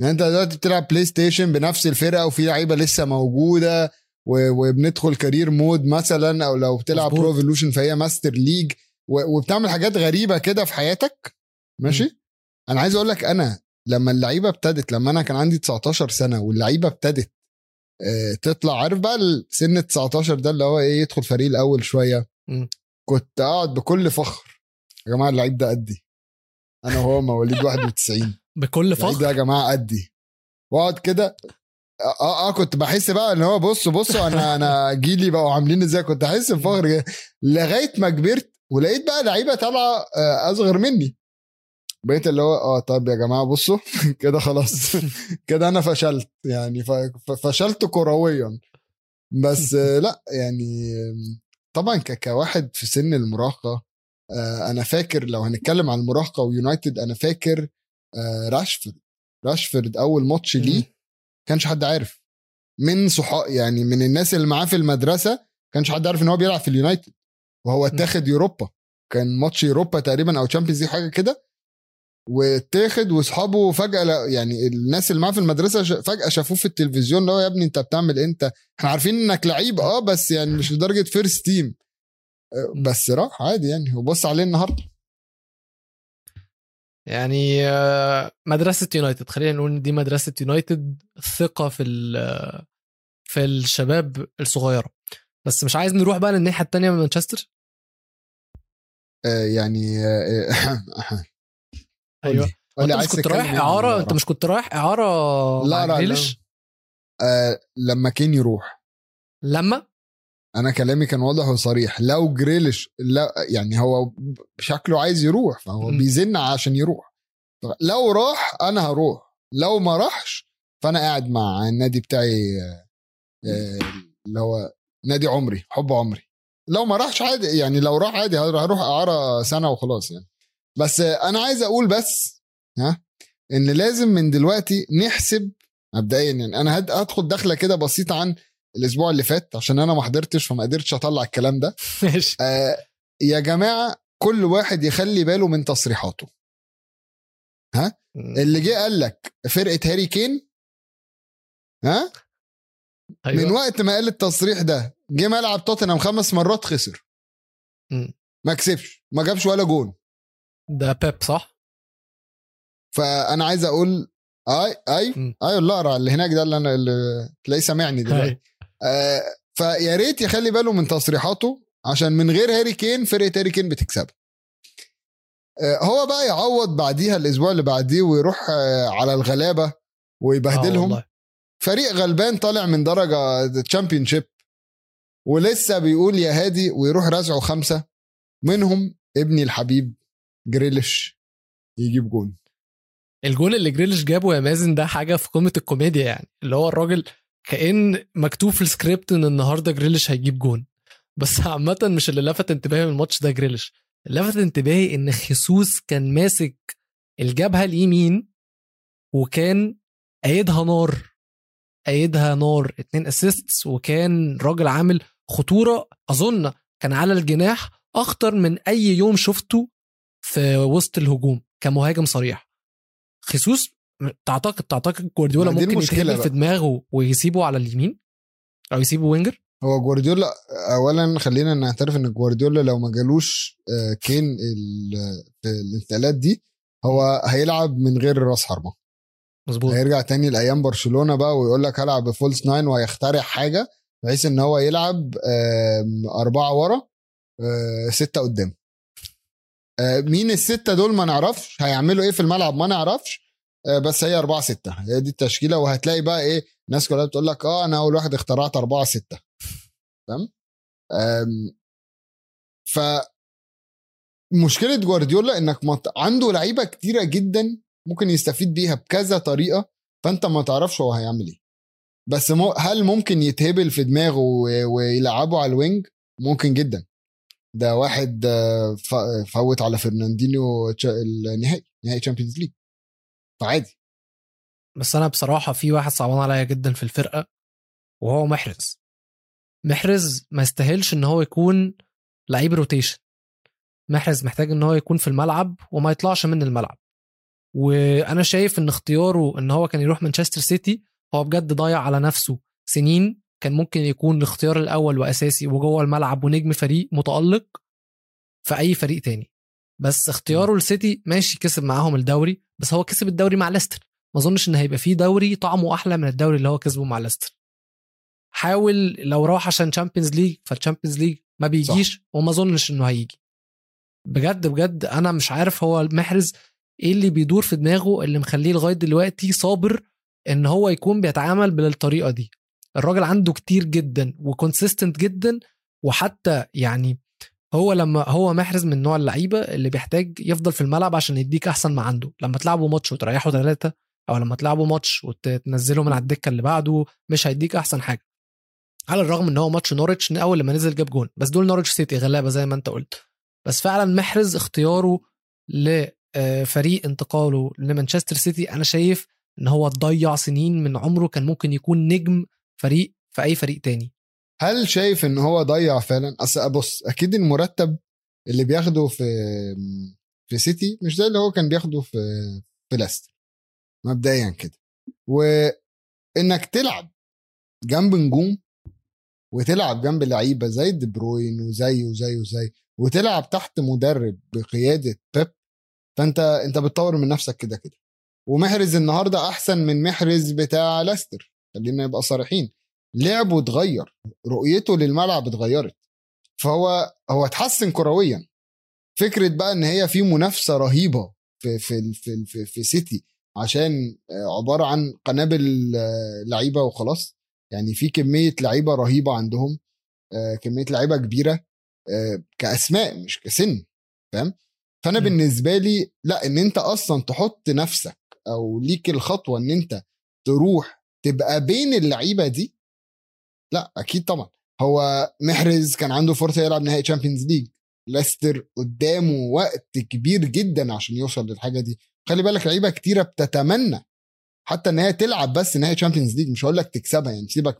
يعني أنت دلوقتي بتلعب بلاي ستيشن بنفس الفرقة وفي لعيبة لسه موجودة وبندخل career mode مثلا أو لو بتلعب. Pro Evolution فهي Master League وبتعمل حاجات غريبة كده في حياتك؟ ماشي؟ أنا عايز أقول لك أنا لما اللعيبة ابتدت لما أنا كان عندي 19 سنة واللعيبة ابتدت آه، تطلع عارف بقى سن 19 ده اللي هو إيه يدخل فريق الأول شوية. مم. كنت أقعد بكل فخر. يا جماعة اللعيب ده قدي. أنا وهو مواليد 91 <laughs> بكل العيد ده فخر؟ يا جماعة قدي. واقعد كده. آه آه كنت بحس بقى إن هو بصوا بصوا أنا أنا جيلي بقوا عاملين إزاي؟ كنت أحس بفخر. لغاية ما كبرت ولقيت بقى لعيبة طالعة آه، أصغر مني. بقيت اللي هو آه طب يا جماعة بصوا <laughs> كده خلاص <laughs> كده أنا فشلت يعني فشلت كرويا. بس <laughs> لأ يعني طبعا كواحد في سن المراهقة آه، أنا فاكر لو هنتكلم عن المراهقة ويونايتد أنا فاكر آه، راشفورد. راشفورد أول ماتش ليه كانش حد عارف. من صحاب يعني من الناس اللي معاه في المدرسة كانش حد عارف إن هو بيلعب في اليونايتد. وهو اتاخد يوروبا. كان ماتش يوروبا تقريبا أو Champions League حاجة كده. واتاخد واصحابه فجأة يعني الناس اللي معاه في المدرسة فجأة شافوه في التلفزيون اللي هو يا ابني أنت بتعمل إيه؟ انت إحنا عارفين إنك لعيب آه بس يعني مش لدرجة first team بس راح عادي يعني. وبص عليه النهارده. يعني آه، مدرسة يونايتد. خلينا نقول دي مدرسة يونايتد ثقة في ال- في الشباب الصغيرة. بس مش عايز نروح بقى للناحية التانية من مانشستر؟ آه يعني آه آه أيوه. انت مش كنت رايح إيه؟ إعارة؟ أنت مش كنت رايح إعارة لا، لا، لا. آه لما كين يروح. لما؟ أنا كلامي كان واضح وصريح. لو جريليش لا يعني هو شكله عايز يروح فهو م. بيزن عشان يروح. لو راح أنا هروح. لو ما راحش فأنا قاعد مع النادي بتاعي آه، آه، اللي هو نادي عمري حب عمري. لو ما راحش عادي يعني لو راح عادي هروح اعاره سنة وخلاص يعني. بس أنا عايز أقول بس ها إن لازم من دلوقتي نحسب مبدئيا يعني. أنا هد- هدخل دخلة كده بسيطة عن الأسبوع اللي فات عشان أنا ما حضرتش فما قدرتش أطلع الكلام ده. <laughs> ماشي. آه يا جماعة كل واحد يخلي باله من تصريحاته. اللي جه قال لك فرقة هاري كين ها؟ أيوة. من وقت ما قال التصريح ده جه ملعب توتنهام خمس مرات خسر. ما كسبش ما جابش ولا جون ده بيب صح؟ فأنا عايز أقول آي آي مم. أيوه الاقرع اللي هناك ده اللي أنا اللي تلاقيه سامعني دلوقتي أيوة. آه فيا ريت يخلي باله من تصريحاته عشان من غير هاري كين فرقة هاري كين بتكسبها آه هو بقى يعوض بعديها الأسبوع اللي بعديه ويروح آه على الغلابة آه ويبهدلهم والله. فريق غلبان طالع من درجة Championship ولسه بيقول يا هادي ويروح رازعه خمسة منهم ابني الحبيب جريليش يجيب جون. الجول اللي جريليش جابه يا مازن ده حاجة في قمة الكوميديا يعني اللي هو الراجل كأن مكتوب في السكريبت إن النهارده جريليش هيجيب جون. بس <laughs> عامة مش اللي لفت انتباهي من الماتش ده جريليش لفت انتباهي إن خيسوس كان ماسك الجبهة اليمين وكان قايدها نار. قايدها نار اتنين assists وكان راجل عامل خطورة. أظن كان على الجناح أخطر من أي يوم شفته في وسط الهجوم كمهاجم صريح. خيسوس تعتقد تعتقد جوارديولا ممكن يتهبل بقى. في دماغه ويسيبه على اليمين أو يسيبه winger؟ هو جوارديولا اولا خلينا نعترف إن جوارديولا لو ما جالوش آه، كين الانتقالات دي هو هيلعب من غير راس حربة. مظبوط. هيرجع تاني لأيام برشلونة بقى ويقول لك هلعب بفولس ناين وهيخترع حاجة بحيث إن هو يلعب أربعة ورا آه، ستة قدام. آه، مين الستة دول ما نعرفش هيعملوا إيه في الملعب ما نعرفش آه، بس هي أربعة ستة. هي دي التشكيلة. وهتلاقي بقى إيه الناس كلها بتقول لك آه أنا أول واحد اخترعت أربعة ستة. تمام؟ آم، ف مشكلة جوارديولا مط... عنده لعيبة كتيرة جدا ممكن يستفيد بيها بكذا طريقة فأنت ما تعرفش هو هيعمل إيه. بس. هل ممكن يتهبل في دماغه. ويلعبه على ال wing؟ ممكن جدا. ده واحد فوت على فرناندينيو النهائي نهائي Champions League فعادي. بس أنا بصراحة في واحد صعبان عليا جدا في الفرقة وهو محرز. محرز ما يستاهلش إن هو يكون لعيب rotation محرز محتاج إن هو يكون في الملعب وما يطلعش من الملعب. وأنا شايف ان اختياره ان هو كان يروح مانشستر سيتي هو بجد ضيع على نفسه سنين كان ممكن يكون الاختيار الأول وأساسي وجوه الملعب ونجم فريق متألق في أي فريق تاني. بس اختياره لسيتي ماشي كسب معاهم الدوري بس هو كسب الدوري مع ليستر. ما أظنش إن هيبقى فيه دوري طعمه أحلى من الدوري اللي هو كسبه مع ليستر. حاول لو راح عشان Champions League فال Champions League ما بيجيش وما أظنش إنه هيجي. بجد بجد أنا مش عارف هو محرز إيه اللي بيدور في دماغه اللي مخليه لغاية دلوقتي صابر إن هو يكون بيتعامل بالطريقة دي؟ الراجل عنده كتير جدا و consistent جدا وحتى يعني هو لما هو محرز من نوع اللعيبة اللي بيحتاج يفضل في الملعب عشان يديك أحسن ما عنده. لما تلعبوا ماتش وتريحوا ثلاثة أو لما تلعبوا ماتش وتنزله من على الدكة اللي بعده مش هيديك أحسن حاجة. على الرغم إن هو ماتش نورتش الأول لما نزل جاب جون. بس دول نورتش سيتي غلابه زي ما أنت قلت. بس فعلا محرز اختياره لفريق انتقاله لمانشستر سيتي أنا شايف إن هو ضيع سنين من عمره كان ممكن يكون نجم فريق في أي فريق تاني. هل شايف إن هو ضيع فعلا؟ اصل بص أكيد المرتب اللي بياخده في في سيتي مش زي اللي هو كان بياخده في في لاستر مبدئيا كده. وإنك تلعب جنب نجوم وتلعب جنب لعيبة زي دي بروين وزي وزي وزي وتلعب تحت مدرب بقيادة بيب فانت انت بتطور من نفسك كده كده. ومحرز النهارده أحسن من محرز بتاع لاستر خلينا نبقى صريحين. لعبه اتغير. رؤيته للملعب اتغيرت. فهو هو اتحسن كرويا. فكرة بقى إن هي في منافسة رهيبة في في في في, في سيتي عشان عبارة عن قنابل لعيبة وخلاص. يعني في كمية لعيبة رهيبة عندهم كمية لعيبة كبيرة كأسماء مش كسن. فاهم؟ فأنا م. بالنسبة لي لا إن أنت أصلا تحط نفسك أو ليك الخطوة إن أنت تروح تبقى بين اللعيبة دي لا أكيد طبعا. هو محرز كان عنده فرصة يلعب نهائي Champions League ليستر قدامه وقت كبير جدا عشان يوصل للحاجة دي. خلي بالك لعيبة كتيرة بتتمنى حتى ان هي تلعب بس نهائي Champions League مش هقول لك تكسبها يعني سيبك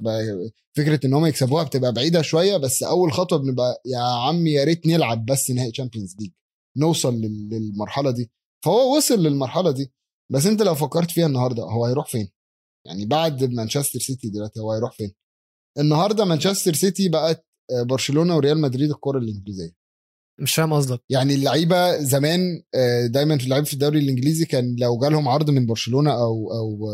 فكرة إن هم يكسبوها بتبقى بعيدة شوية بس أول خطوة بنبقى يا عم يا ريت نلعب بس نهائي Champions League نوصل للمرحلة دي فهو وصل للمرحلة دي بس انت لو فكرت فيها النهارده هو هيروح فين؟ يعني بعد مانشستر سيتي دلوقتي هو هيروح فين؟ النهارده مانشستر سيتي بقت برشلونة وريال مدريد الكرة الإنجليزية مش فاهم قصدك يعني اللعيبة زمان دايما في اللعيبه في الدوري الإنجليزي كان لو جالهم عرض من برشلونة أو أو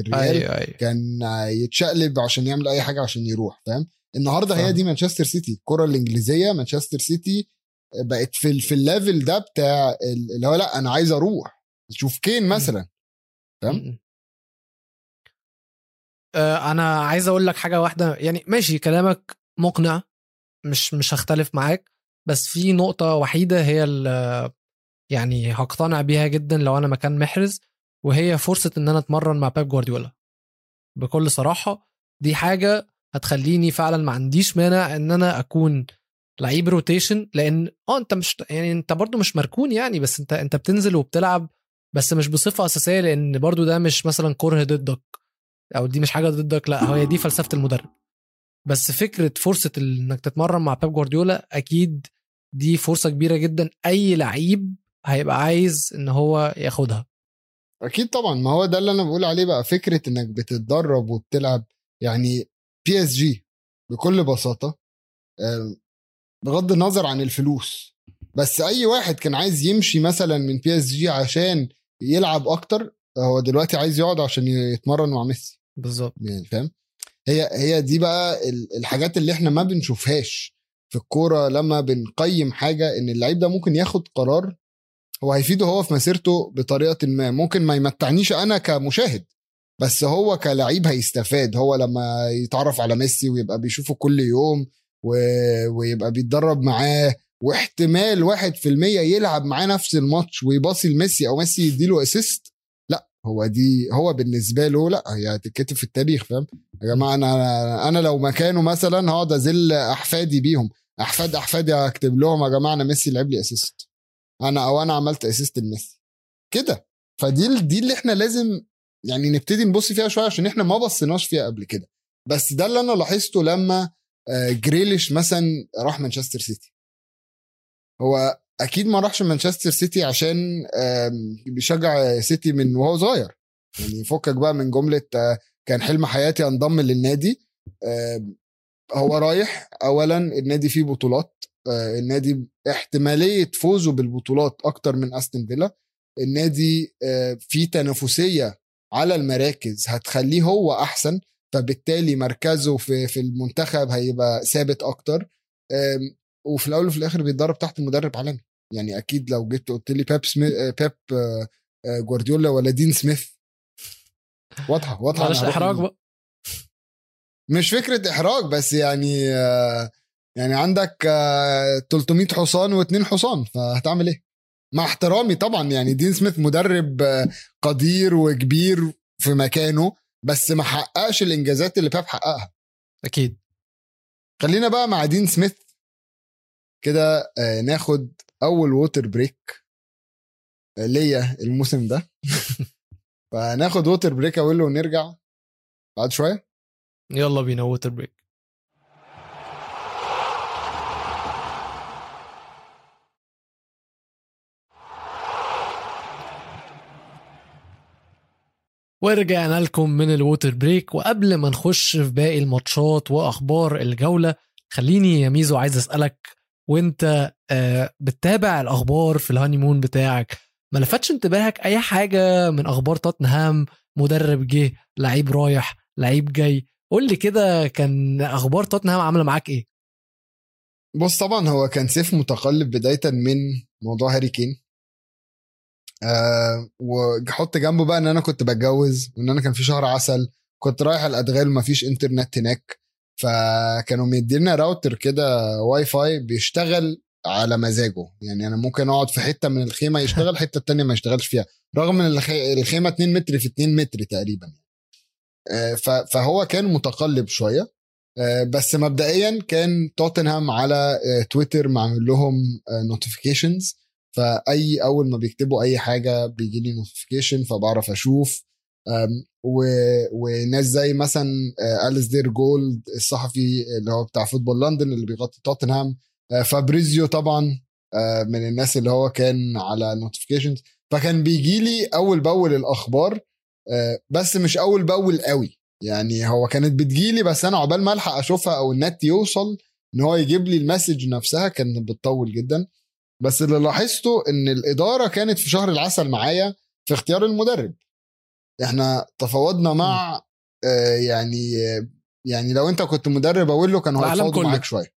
الريال أيوة أيوة. كان يتشقلب عشان يعمل أي حاجة عشان يروح فاهم النهارده هي دي مانشستر سيتي الكرة الإنجليزية مانشستر سيتي بقت في في ال level ده بتاع اللي هو لا أنا عايز أروح. شوف كين مثلا. فاهم أنا عايز أقول لك حاجة واحدة. يعني ماشي كلامك مقنع مش مش هختلف معاك بس في نقطة وحيدة هي يعني هقتنع بيها جدا لو أنا مكان محرز وهي فرصة إن أنا أتمرن مع بيب جوارديولا. بكل صراحة دي حاجة هتخليني فعلا ما عنديش مانع إن أنا أكون لعيب روتيشن لأن آه أنت مش يعني أنت برضو مش مركون يعني بس أنت أنت بتنزل وبتلعب بس مش بصفة أساسية لأن برضو ده مش مثلا كره ضدك أو دي مش حاجة ضدك لا هي دي فلسفة المدرب. بس فكرة فرصة إنك تتمرن مع بيب جوارديولا أكيد دي فرصة كبيرة جدا. أي لعيب هيبقى عايز إن هو ياخدها. أكيد طبعا. ما هو ده اللي أنا بقول عليه بقى فكرة إنك بتتدرب وبتلعب يعني بي اس جي بكل بساطة بغض النظر عن الفلوس. بس أي واحد كان عايز يمشي مثلا من بي اس جي عشان يلعب أكتر هو دلوقتي عايز يقعد عشان يتمرن مع ميسي. بالظبط. يعني فاهم؟ هي هي دي بقى الحاجات اللي إحنا ما بنشوفهاش في الكورة لما بنقيم حاجة إن اللعيب ده ممكن ياخد قرار هو هيفيده هو في مسيرته بطريقة ما. ممكن ما يمتعنيش أنا كمشاهد بس هو كلعيب هيستفاد. هو لما يتعرف على ميسي ويبقى بيشوفه كل يوم و... ويبقى بيتدرب معاه واحتمال واحد في المية يلعب معاه نفس الماتش ويباصي لميسي أو ميسي يديله assist لا هو دي هو بالنسبة له لا هي هتتكتب في التاريخ فاهم؟ يا جماعة أنا أنا لو مكانه مثلا هقعد أذل أحفادي بيهم. أحفاد أحفادي اكتب لهم يا جماعة أنا ميسي لعب لي assist أنا أو أنا عملت assist لميسي. كده. فدي دي اللي إحنا لازم يعني نبتدي نبص فيها شوية عشان إحنا ما بصيناش فيها قبل كده. بس ده اللي أنا لاحظته لما جريليش مثلا راح مانشستر سيتي. هو أكيد ما راحش مانشستر سيتي عشان بيشجع سيتي من وهو صغير. يعني فكك بقى من جملة كان حلم حياتي انضم للنادي. هو رايح اولا النادي فيه بطولات. النادي احتمالية فوزه بالبطولات أكتر من أستون فيلا. النادي فيه تنافسية على المراكز هتخليه هو أحسن. فبالتالي مركزه في في المنتخب هيبقى ثابت أكتر. وفي الأول وفي الآخر بيتدرب تحت مدرب عالمي. يعني أكيد لو جيت قلت لي بيب سميث بيب آه، آه، جوارديولا ولا دين سميث. واضحة واضحة هروح إحراج. بقى. مش فكرة إحراج بس يعني آه، يعني عندك آه، 300 حصان واثنين حصان فهتعمل إيه؟ مع احترامي طبعا يعني دين سميث مدرب آه، قدير وكبير في مكانه. بس ما حققش الإنجازات اللي بيب حققها أكيد. خلينا بقى مع دين سميث. كده آه، ناخد أول water break آه، ليا الموسم ده. فناخد water break أقول له ونرجع بعد شوية. يلا بينا water break ورجعنا لكم من ال water break. وقبل ما نخش في باقي الماتشات وأخبار الجولة خليني يا ميزو عايز أسألك وأنت آه، بتتابع الأخبار في ال honeymoon بتاعك ما لفتش انتباهك أي حاجة من أخبار توتنهام؟ مدرب جه لعيب رايح لعيب جاي. قول لي كده كان أخبار توتنهام عاملة معاك إيه؟ بص طبعا هو كان صيف متقلب بدايه من موضوع هاري كين. آه وحط جنبه بقى إن أنا كنت بتجوز وإن أنا كان في شهر عسل كنت رايح الأدغال مفيش إنترنت هناك. فكانوا مدينا راوتر كده واي فاي بيشتغل على مزاجه. يعني أنا ممكن أقعد في حتة من الخيمة يشتغل حتة التانية ما يشتغلش فيها. رغم إن الخي- الخيمة 2 متر في 2 متر تقريبا. آه، فهو كان متقلب شوية. آه، بس مبدئيا كان توتنهام على تويتر معمل لهم notifications فأي أول ما بيكتبوا أي حاجة بيجي لي notification فبعرف أشوف. و- وناس زي مثلا أليسدير جولد الصحفي اللي هو بتاع فوتبول لندن اللي بيغطي توتنهام آه، فابريزيو طبعا آه، من الناس اللي هو كان على notifications فكان بيجي لي أول بأول الأخبار آه، بس مش أول بأول قوي. يعني هو كانت بتجيلي بس أنا عقبال ما ألحق أشوفها أو النت يوصل إن هو يجيب لي المسج نفسها كانت بتطول جدا. بس اللي لاحظته إن الإدارة كانت في شهر العسل معايا في اختيار المدرب. إحنا تفاوضنا مع آه، يعني آه، يعني لو أنت كنت مدرب أقول له كانوا هيتفاوضوا. معاك شوية.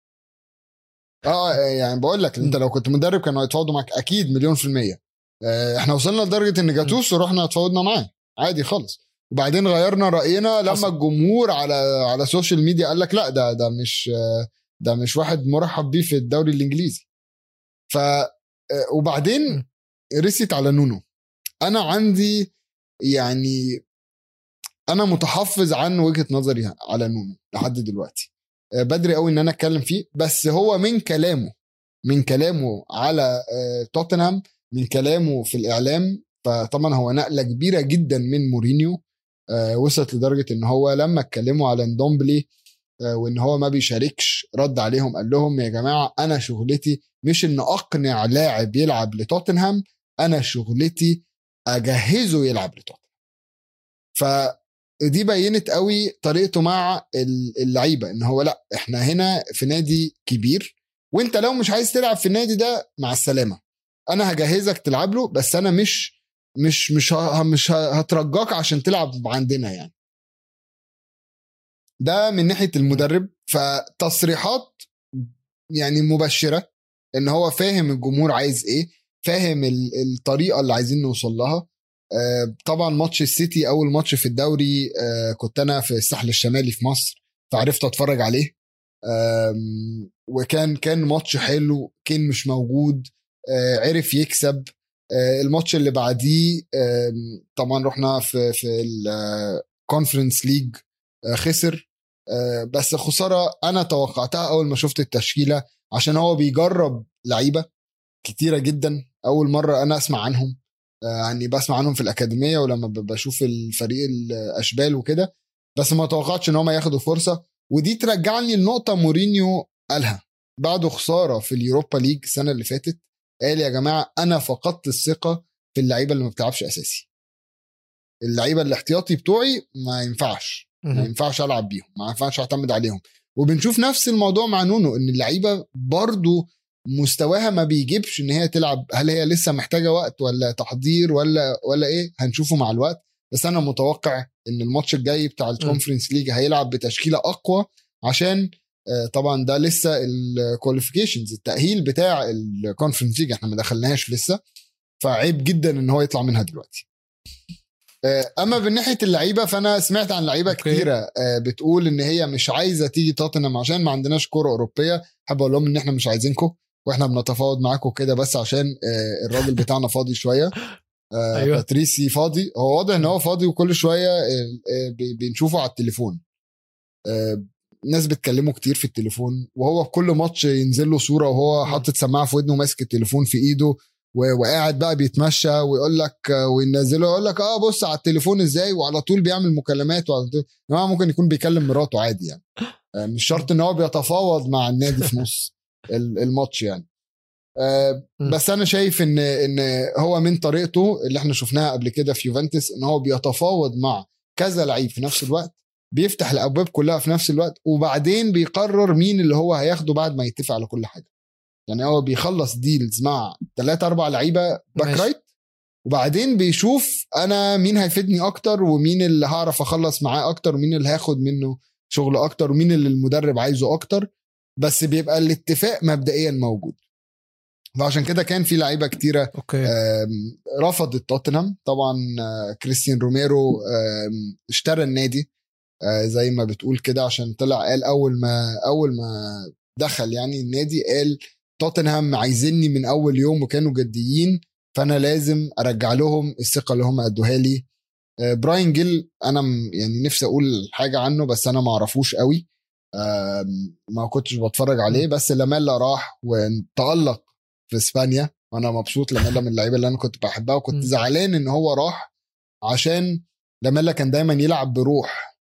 آه آه، يعني بقول لك أنت. لو كنت مدرب كانوا هيتفاوضوا معاك أكيد مليون في المية. آه، إحنا وصلنا لدرجة إن جاتوس ورحنا اتفاوضنا معاه. عادي خالص. وبعدين غيرنا رأينا لما حصل. الجمهور على على السوشيال ميديا قال لك لا ده ده مش آه، ده مش واحد مرحب بيه في الدوري الإنجليزي. ف آه، وبعدين. رست على نونو. أنا عندي يعني أنا متحفظ عن وجهة نظري على نونو لحد دلوقتي. آه، بدري قوي إن أنا أتكلم فيه بس هو من كلامه من كلامه على آه، توتنهام من كلامه في الإعلام. فطبعا هو نقلة كبيرة جدا من مورينيو وصلت لدرجة إن هو لما اتكلموا على ندومبلي وإن هو ما بيشاركش رد عليهم قال لهم يا جماعة أنا شغلتي مش إن أقنع لاعب يلعب لتوتنهام أنا شغلتي أجهزه يلعب لتوتنهام. فدي بينت قوي طريقته مع ال- اللعيبة إن هو لأ إحنا هنا في نادي كبير وإنت لو مش عايز تلعب في النادي ده مع السلامة. أنا هجهزك تلعب له بس أنا مش مش مش مش هترجاك عشان تلعب عندنا يعني. ده من ناحية المدرب فتصريحات يعني مبشرة إن هو فاهم الجمهور عايز إيه فاهم ال- الطريقة اللي عايزين نوصل لها. آه، طبعا ماتش السيتي أول ماتش في الدوري آه، كنت أنا في الساحل الشمالي في مصر فعرفت أتفرج عليه. وكان كان ماتش حلو كين مش موجود آه، عرف يكسب. الماتش اللي بعديه طبعا رحنا في في ال Conference League خسر. آه، بس خسارة أنا توقعتها أول ما شفت التشكيلة عشان هو بيجرب لعيبة كتيرة جدا. أول مرة أنا أسمع عنهم. آه، يعني بسمع عنهم في الأكاديمية ولما بشوف الفريق الأشبال وكده. بس ما توقعتش إن هم ياخدوا فرصة. ودي ترجعني لنقطة مورينيو قالها. بعد خسارة في ال Europa League السنة اللي فاتت قال يا جماعة أنا فقدت الثقة في اللعيبة اللي ما بتلعبش أساسي. اللعيبة الاحتياطي بتوعي ما ينفعش. ما. ينفعش ألعب بيهم ما ينفعش أعتمد عليهم. وبنشوف نفس الموضوع مع نونو إن اللعيبة برضو مستواها ما بيجيبش إن هي تلعب هل هي لسه محتاجة وقت ولا تحضير ولا ولا إيه؟ هنشوفه مع الوقت. بس أنا متوقع إن الماتش الجاي بتاع ال Conference League هيلعب بتشكيلة أقوى عشان آه، طبعا ده لسه ال qualifications التأهيل بتاع ال Conference League إحنا ما دخلناهاش لسه. فعيب جدا إن هو يطلع منها دلوقتي. أما من ناحية اللعيبة فأنا سمعت عن لعيبة. كتيرة آه، بتقول إن هي مش عايزة تيجي توتنهام عشان ما عندناش كورة أوروبية حابب أقول لهم إن إحنا مش عايزينكم وإحنا بنتفاوض معاكم كده بس عشان آه، الراجل بتاعنا فاضي شوية آه، أيوة. باراتيتشي فاضي هو واضح إن هو فاضي وكل شوية آه، آه، بنشوفه على التليفون آه، ناس بتكلمه كتير في التليفون وهو في كل ماتش ينزل له صورة وهو. حاطط سماعة في ودنه ماسك التليفون في إيده وقاعد بقى بيتمشى ويقول لك وينزله يقول لك آه بص على التليفون إزاي؟ وعلى طول بيعمل مكالمات وعلى طول. ممكن يكون بيكلم مراته عادي يعني. آه، مش شرط إن هو بيتفاوض مع النادي في نص ال- الماتش يعني. آه،. بس أنا شايف إن إن هو من طريقته اللي إحنا شفناها قبل كده في يوفنتوس إن هو بيتفاوض مع كذا لعيب في نفس الوقت بيفتح الأبواب كلها في نفس الوقت وبعدين بيقرر مين اللي هو هياخده بعد ما يتفق على كل حاجة. يعني هو بيخلص deals مع ثلاثة أربع لعيبة back right وبعدين بيشوف أنا مين هيفيدني أكتر ومين اللي هعرف أخلص معاه أكتر ومين اللي هاخد منه شغل أكتر ومين اللي المدرب عايزه أكتر بس بيبقى الاتفاق مبدئيا موجود. فعشان كده كان في لعيبة كتيرة okay. آم، رفضت توتنهام. طبعا آه، كريستيان روميرو اشترى النادي آه، زي ما بتقول كده عشان طلع قال أول ما أول ما دخل يعني النادي قال توتنهام عايزيني من أول يوم وكانوا جديين فأنا لازم أرجع لهم الثقة اللي هم ادوها لي. آه، براين جيل أنا يعني نفسي أقول حاجة عنه بس أنا ما أعرفوش قوي. ما كنتش بتفرج عليه بس لاميلا راح وتالق في إسبانيا. وأنا مبسوط لاميلا من اللعيبة اللي أنا كنت بحبها وكنت. زعلان إن هو راح عشان لاميلا كان دايما يلعب بروح.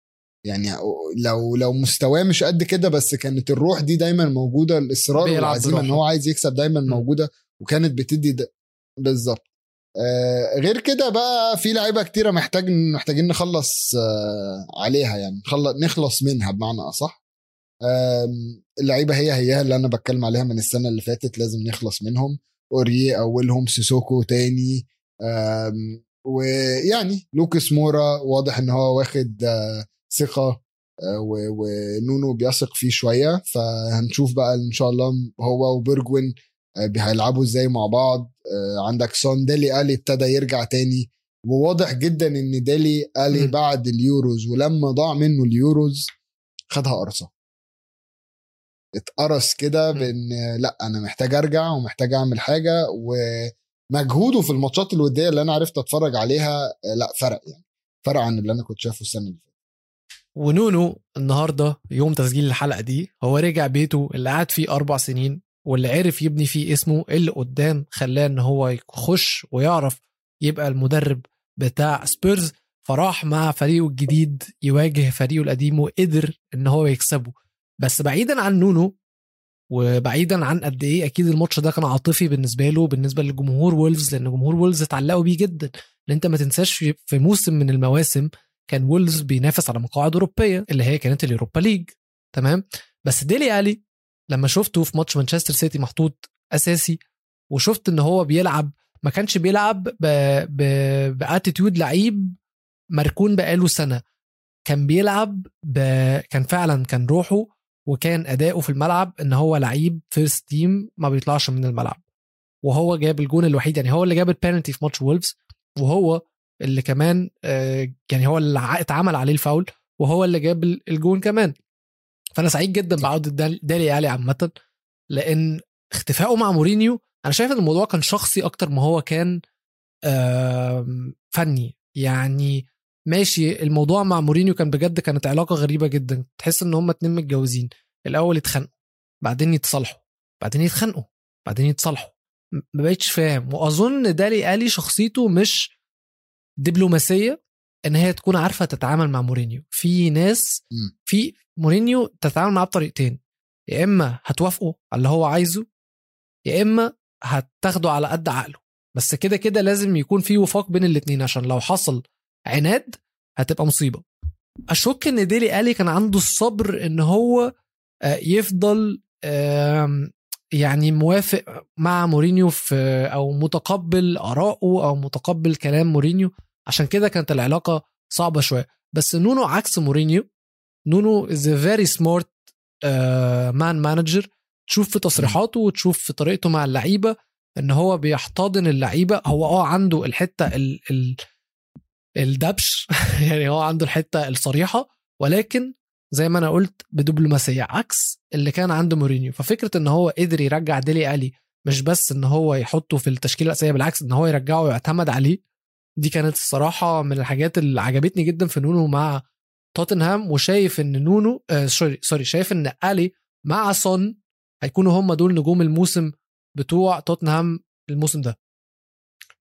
يعني لو لو مستواه مش قد كده بس كانت الروح دي دايما موجودة الإصرار والعزيمه إن. هو عايز يكسب دايما. موجودة وكانت بتدي بالظبط آه غير كده بقى في لعيبة كتيرة محتاج محتاجين نخلص آه عليها يعني نخلص نخلص منها بمعنى أصح آم، اللعيبة هي هي اللي أنا بتكلم عليها من السنة اللي فاتت لازم نخلص منهم اوريه أولهم سيسوكو تاني ويعني لوكاس مورا واضح إن هو واخد آه، ثقة آه، ونونو بيثق فيه شوية فهنشوف بقى إن شاء الله هو وبرجوين آه، هيلعبوا إزاي مع بعض آه، عندك سون ديلي آلي ابتدى يرجع تاني وواضح جدا إن ديلي آلي. بعد اليوروز ولما ضاع منه اليوروز خدها قرصه اتقرص كده. بإن لأ أنا محتاج أرجع ومحتاج أعمل حاجة ومجهوده في الماتشات الودية اللي أنا عرفت أتفرج عليها آه، لأ فرق يعني فرق عن اللي أنا كنت شايفه السنة اللي ونونو النهارده يوم تسجيل الحلقة دي هو رجع بيته اللي قعد فيه أربع سنين واللي عرف يبني فيه اسمه اللي قدام خلاه إن هو يخش ويعرف يبقى المدرب بتاع سبيرز فراح مع فريقه الجديد يواجه فريقه القديم وقدر إن هو يكسبه. بس بعيدا عن نونو وبعيدا عن قد إيه أكيد الماتش ده كان عاطفي بالنسبة له بالنسبة لجمهور وولفز لأن جمهور وولفز اتعلقوا بيه جدا. لأن أنت ما تنساش في موسم من المواسم كان وولفز بينافس على مقاعد أوروبية اللي هي كانت ال Europa League. تمام؟ بس ديلي ألي لما شفته في ماتش مانشستر سيتي محطوط أساسي وشفت إن هو بيلعب ما كانش بيلعب. ب attitude لعيب مركون بقاله سنة. كان بيلعب ب... كان فعلا كان روحه وكان أداؤه في الملعب إن هو لعيب first team ما بيطلعش من الملعب. وهو جاب الجون الوحيد يعني هو اللي جاب البينالتي في ماتش وولفز وهو اللي كمان آه، يعني هو اللي اتعمل عليه الفاول وهو اللي جاب ال- الجون كمان. فأنا سعيد جدا بعودة دال- ديلي ألي عامه لأن اختفائه مع مورينيو أنا شايف إن الموضوع كان شخصي أكتر ما هو كان فني. يعني ماشي الموضوع مع مورينيو كان بجد كانت علاقة غريبة جدا. تحس إن هما اتنين متجوزين. الأول يتخانقوا بعدين يتصالحوا بعدين يتخانقوا بعدين يتصالحوا. ما بقتش فاهم. وأظن دالي آلي شخصيته مش دبلوماسية إن هي تكون عارفة تتعامل مع مورينيو. في ناس. في مورينيو تتعامل معاه بطريقتين. يا إما هتوافقه على اللي هو عايزه يا إما هتاخده على قد عقله. بس كده كده لازم يكون في وفاق بين الاتنين عشان لو حصل عناد هتبقى مصيبة. أشك إن ديلي ألي كان عنده الصبر إن هو آه، يفضل يعني موافق مع مورينيو في أو متقبل آرائه أو متقبل كلام مورينيو. عشان كده كانت العلاقة صعبة شوية. بس نونو عكس مورينيو. نونو is very smart man manager تشوف في تصريحاته وتشوف في طريقته مع اللعيبة إن هو بيحتضن اللعيبة. هو آه عنده الحتة ال ال الدبش. <laughs> يعني هو عنده الحتة الصريحة. ولكن زي ما أنا قلت بدبلوماسيه عكس اللي كان عنده مورينيو. ففكرة إن هو قدر يرجع ديلي ألي مش بس إن هو يحطه في التشكيلة الأساسية بالعكس إن هو يرجعه ويعتمد عليه دي كانت الصراحة من الحاجات اللي عجبتني جدا في نونو مع توتنهام وشايف إن نونو آه sorry sorry شايف إن ألي مع سون هيكونوا هم دول نجوم الموسم بتوع توتنهام الموسم ده.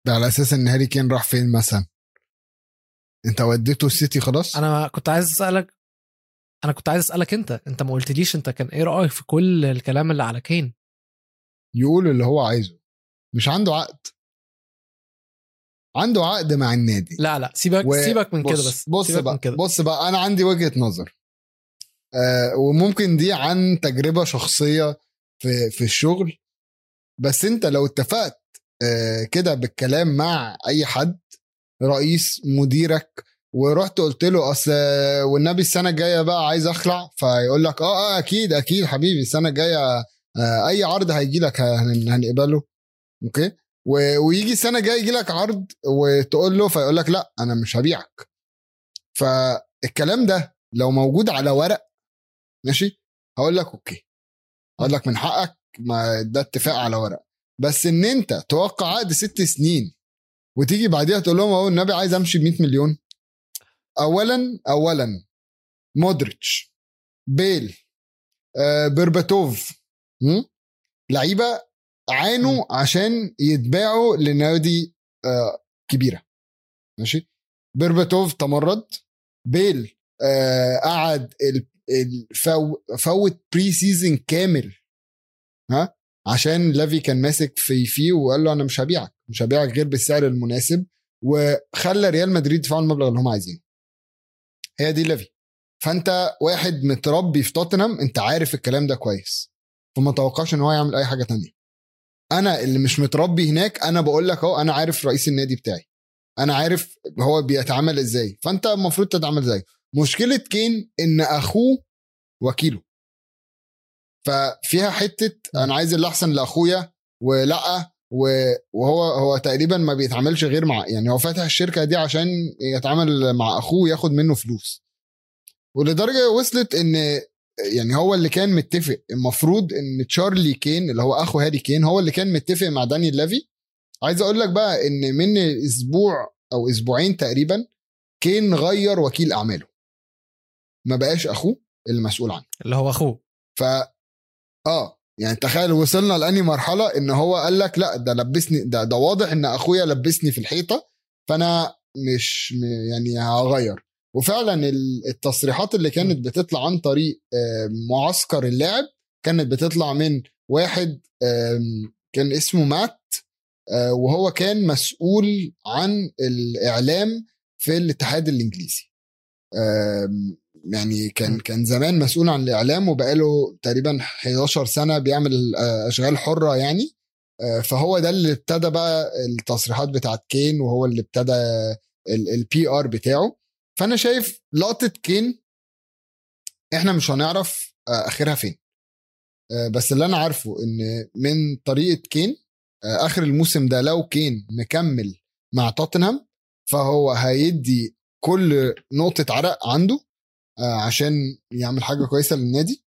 ده على أساس إن هاري كين راح فين مثلا؟ أنت وديته السيتي خلاص؟ أنا كنت عايز أسألك أنا كنت عايز أسألك أنت أنت ما قلتليش أنت كان إيه رأيك في كل الكلام اللي على كين؟ يقول اللي هو عايزه. مش عنده عقد. عنده عقد مع النادي. لا لا سيبك و- سيبك من كده بس بص سيبك بقى من كده. بص بقى أنا عندي وجهة نظر. آه وممكن دي عن تجربة شخصية في في الشغل. بس أنت لو اتفقت آه كده بالكلام مع أي حد رئيس مديرك ورحت قلت له أصل والنبي السنة الجاية بقى عايز أخلع. فيقول لك آه آه أكيد أكيد حبيبي السنة الجاية آه أي عرض هيجي لك هن- هنقبله. okay؟ ويجي السنة الجاية يجي لك عرض وتقول له فيقول لك لا أنا مش هبيعك. فالكلام ده لو موجود على ورق ماشي؟ هقول لك okay. هقول لك من حقك ما ده اتفاق على ورق. بس إن أنت توقع عقد ست سنين وتيجي بعديها تقول لهم والنبي عايز أمشي ب 100 مليون. اولا اولا مودريتش بيل آه بيرباتوف م? لعيبة عانوا عشان يتباعوا لنادي آه كبيرة. ماشي؟ بيرباتوف تمرد بيل آه قعد فوت pre-season كامل ها؟ عشان لافي كان ماسك في فيه وقال له أنا مش هبيعك مش هبيعك غير بالسعر المناسب وخلى ريال مدريد يدفعوا المبلغ اللي هم عايزينه. هي دي لافي فانت واحد متربي في توتنهام انت عارف الكلام ده كويس. فما توقعش ان هو يعمل أي حاجة تانية. أنا اللي مش متربي هناك أنا بقول لك أهو أنا عارف رئيس النادي بتاعي. أنا عارف هو بيتعامل إزاي. فأنت المفروض تتعامل زيه مشكلة كين إن أخوه وكيله. ففيها حتة أنا عايز اللي احسن لأخويا ولأ وهو هو تقريبا ما بيتعاملش غير مع يعني هو فاتح الشركة دي عشان يتعامل مع أخوه ياخد منه فلوس. ولدرجة وصلت ان يعني هو اللي كان متفق. المفروض إن تشارلي كين اللي هو أخو هاري كين هو اللي كان متفق مع دانيال لافي. عايز أقول لك بقى إن من أسبوع أو أسبوعين تقريبا كين غير وكيل أعماله. ما بقاش أخوه المسؤول عنه. اللي هو أخوه. ف آه. يعني تخيل وصلنا لاني مرحلة إن هو قال لك لا ده لبسني ده ده واضح إن أخويا لبسني في الحيطة فأنا مش يعني هغير. وفعلا ال- التصريحات اللي كانت بتطلع عن طريق آه، معسكر اللاعب كانت بتطلع من واحد كان اسمه مات آه، وهو كان مسؤول عن الإعلام في الاتحاد الإنجليزي. يعني كان. كان زمان مسؤول عن الإعلام وبقاله تقريبا 11 سنة بيعمل أشغال حرة يعني. آه، فهو ده اللي ابتدى بقى التصريحات بتاعت كين وهو اللي ابتدى ال PR بتاعه. فأنا شايف لقطة كين إحنا مش هنعرف آه، آخرها فين. آه، بس اللي أنا عارفه إن من طريقة كين آخر الموسم ده لو كين مكمل مع توتنهام فهو هيدي كل نقطة عرق عنده. عشان يعمل حاجة كويسة للنادي.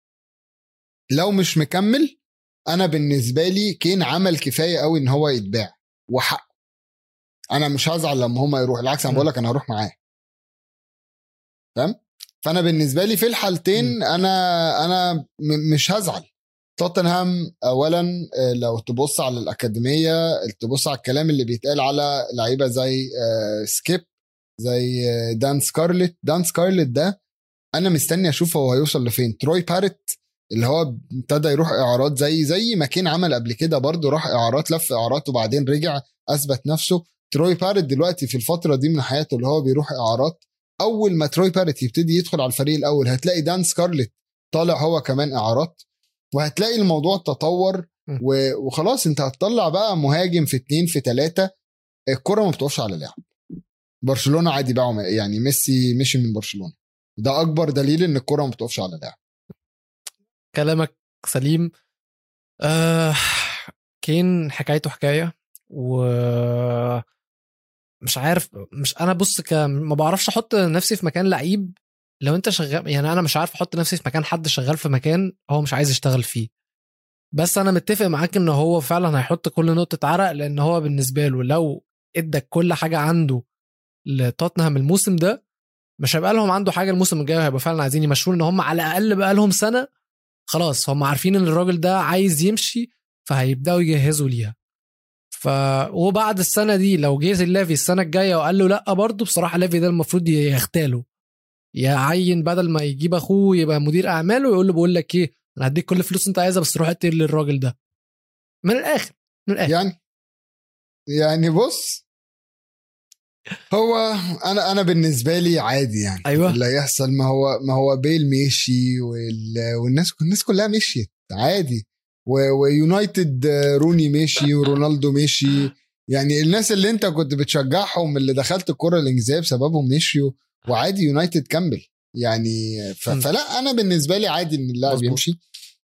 لو مش مكمل أنا بالنسبة لي كين عمل كفاية قوي إن هو يتباع وحقه. أنا مش هزعل لما هما يروح بالعكس أنا م. بقول لك أنا هروح معاه. فاهم فأنا بالنسبة لي في الحالتين أنا أنا م- مش هزعل. توتنهام اولا آه، لو تبص على الأكاديمية تبص على الكلام اللي بيتقال على لعيبة زي آه، سكيب زي آه، دان سكارلت. دان سكارلت ده أنا مستني أشوف هو هيوصل لفين. تروي باروت اللي هو ابتدى يروح اعارات زي زي ما كين عمل قبل كده برضه راح اعارات لف اعارات وبعدين رجع اثبت نفسه. تروي باريت دلوقتي في الفترة دي من حياته اللي هو بيروح اعارات اول ما تروي باريت يبتدي يدخل على الفريق الأول هتلاقي دان سكارلت طالع هو كمان اعارات وهتلاقي الموضوع تطور وخلاص انت هتطلع بقى مهاجم في اتنين في تلاتة الكرة ما بتقفش على لاعب برشلونة عادي باعوا يعني ميسي مشي من برشلونة. ده أكبر دليل إن الكرة ما بتقفش على لاعب. كلامك سليم. آه كين حكايته حكاية و مش عارف مش أنا بص ك... ما بعرفش أحط نفسي في مكان لعيب لو أنت شغال يعني أنا مش عارف أحط نفسي في مكان حد شغال في مكان هو مش عايز يشتغل فيه. بس أنا متفق معاك إن هو فعلا هيحط كل نقطة عرق لأن هو بالنسبة له لو إدك كل حاجة عنده لتوتنهام الموسم ده مش هيبقى لهم عنده حاجة الموسم الجاي هيبقى فعلا عايزين يمشوه ان هم على الأقل بقى لهم سنة خلاص هم عارفين إن الراجل ده عايز يمشي فهيبدأوا يجهزوا ليها. ف وبعد السنة دي لو جه لافي السنة الجاية وقال له لأ برضه بصراحة لافي ده المفروض يغتاله. يعين بدل ما يجيب أخوه يبقى مدير أعماله ويقول له بقول لك إيه أنا هديك كل الفلوس أنت عايزها بس روح اقتل للراجل ده. من الآخر من الآخر. يعني؟ يعني بص هو أنا أنا بالنسبة لي عادي يعني. أيوة. اللي هيحصل ما هو ما هو بيل مشي وال- والناس الناس كلها مشيت عادي. ويونايتد روني مشي ورونالدو مشي. يعني الناس اللي أنت كنت بتشجعهم اللي دخلت الكره الانجليزيه بسببهم مشيوا. وعادي يونايتد كمل. يعني. فلا أنا بالنسبة لي عادي إن اللاعب. يمشي.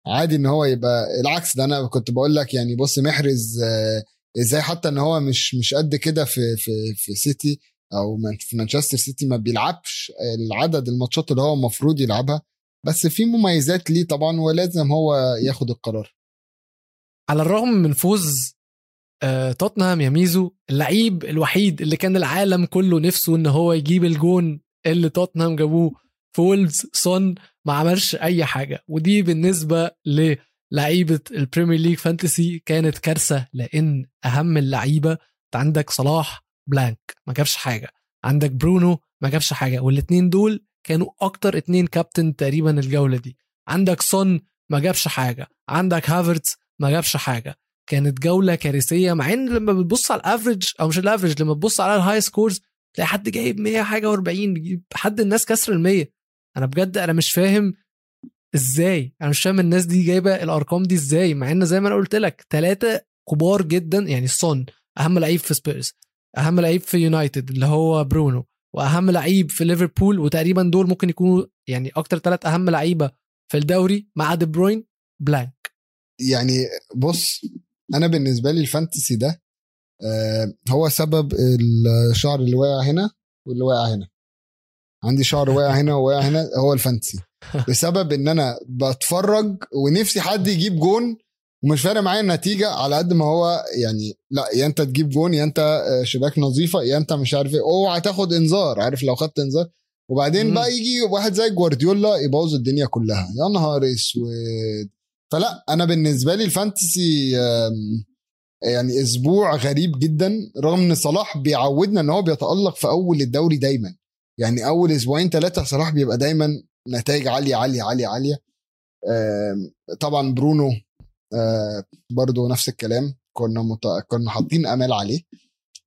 عادي إن هو يبقى العكس. ده أنا كنت بقول لك يعني بص محرز آه، إزاي حتى ان هو مش مش قد كده في في في سيتي أو في مانشستر سيتي ما بيلعبش العدد الماتشات اللي هو المفروض يلعبها بس في مميزات ليه طبعا ولازم هو ياخد القرار. على الرغم من فوز آه، توتنهام يا ميزو اللعيب الوحيد اللي كان العالم كله نفسه إن هو يجيب الجون اللي توتنهام جابوه في وولفز سون ما عملش أي حاجة ودي بالنسبة للعيبه ال Premier League Fantasy كانت كارثة لأن أهم اللعيبة عندك صلاح blank ما جابش حاجة. عندك برونو ما جابش حاجة والاثنين دول كانوا أكتر اتنين كابتن تقريبا الجولة دي. عندك سون ما جابش حاجة عندك هافرتز ما جابش حاجة. كانت جولة كارثية مع إن لما بتبص على ال average أو مش ال average لما تبص على ال high scores تلاقي حد جايب 100 حاجة و40 بيجيب حد الناس كسر ال 100 أنا بجد أنا مش فاهم إزاي؟ أنا مش فاهم الناس دي جايبة الأرقام دي إزاي مع إن زي ما أنا قلت لك ثلاثة كبار جدا يعني سون أهم لعيب في سبيرز أهم لعيب في يونايتد اللي هو برونو وأهم لعيب في ليفربول وتقريبا دول ممكن يكونوا يعني أكتر ثلاث أهم لعيبة في الدوري مع دي بروين blank يعني بص أنا بالنسبة لي ال Fantasy ده آه، هو سبب الشعر اللي واقع هنا واللي واقع هنا. عندي شعر واقع هنا وواقع هنا هو ال Fantasy. <laughs> بسبب إن أنا بتفرج ونفسي حد يجيب جون ومش فارق معايا النتيجة على قد ما هو يعني لا يا أنت تجيب جون يا أنت آه، شباك نظيفة يا أنت مش عارف إيه أوعى تاخد إنذار عارف لو خدت إنذار. وبعدين مم. بقى يجي واحد زي جوارديولا يبوظ الدنيا كلها. يا نهار أسود. فلا أنا بالنسبة لي الفانتسي يعني أسبوع غريب جدا رغم إن صلاح بيعودنا إن هو بيتألق في أول الدوري دايما. يعني أول أسبوعين ثلاثة صلاح بيبقى دايما نتائج عالية عالية عالية عالية. طبعا برونو آه، برضو نفس الكلام. كنا مت... كنا حاطين أمال عليه.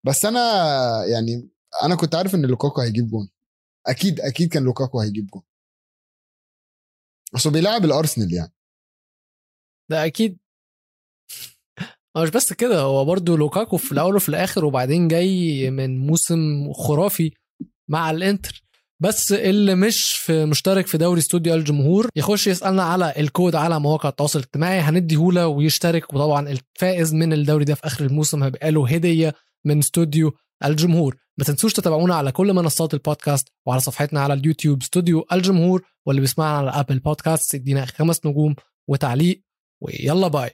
بس أنا يعني أنا كنت عارف إن لوكاكو هيجيب جون. أكيد أكيد كان لوكاكو هيجيب جون. اصل بيلعب الأرسنال يعني. ده أكيد. هو مش بس كده هو برضو لوكاكو في الأول وفي الآخر وبعدين جاي من موسم خرافي مع الإنتر. بس اللي مش في مشترك في دوري استوديو الجمهور يخش يسألنا على الكود على مواقع التواصل الاجتماعي. هنديهوله ويشترك وطبعا الفائز من الدوري ده في آخر الموسم هيبقى له هدية من استوديو الجمهور. ما تنسوش تتابعونا على كل منصات البودكاست وعلى صفحتنا على اليوتيوب استوديو الجمهور واللي بيسمعنا على Apple Podcast يدينا خمس نجوم وتعليق ويلا bye.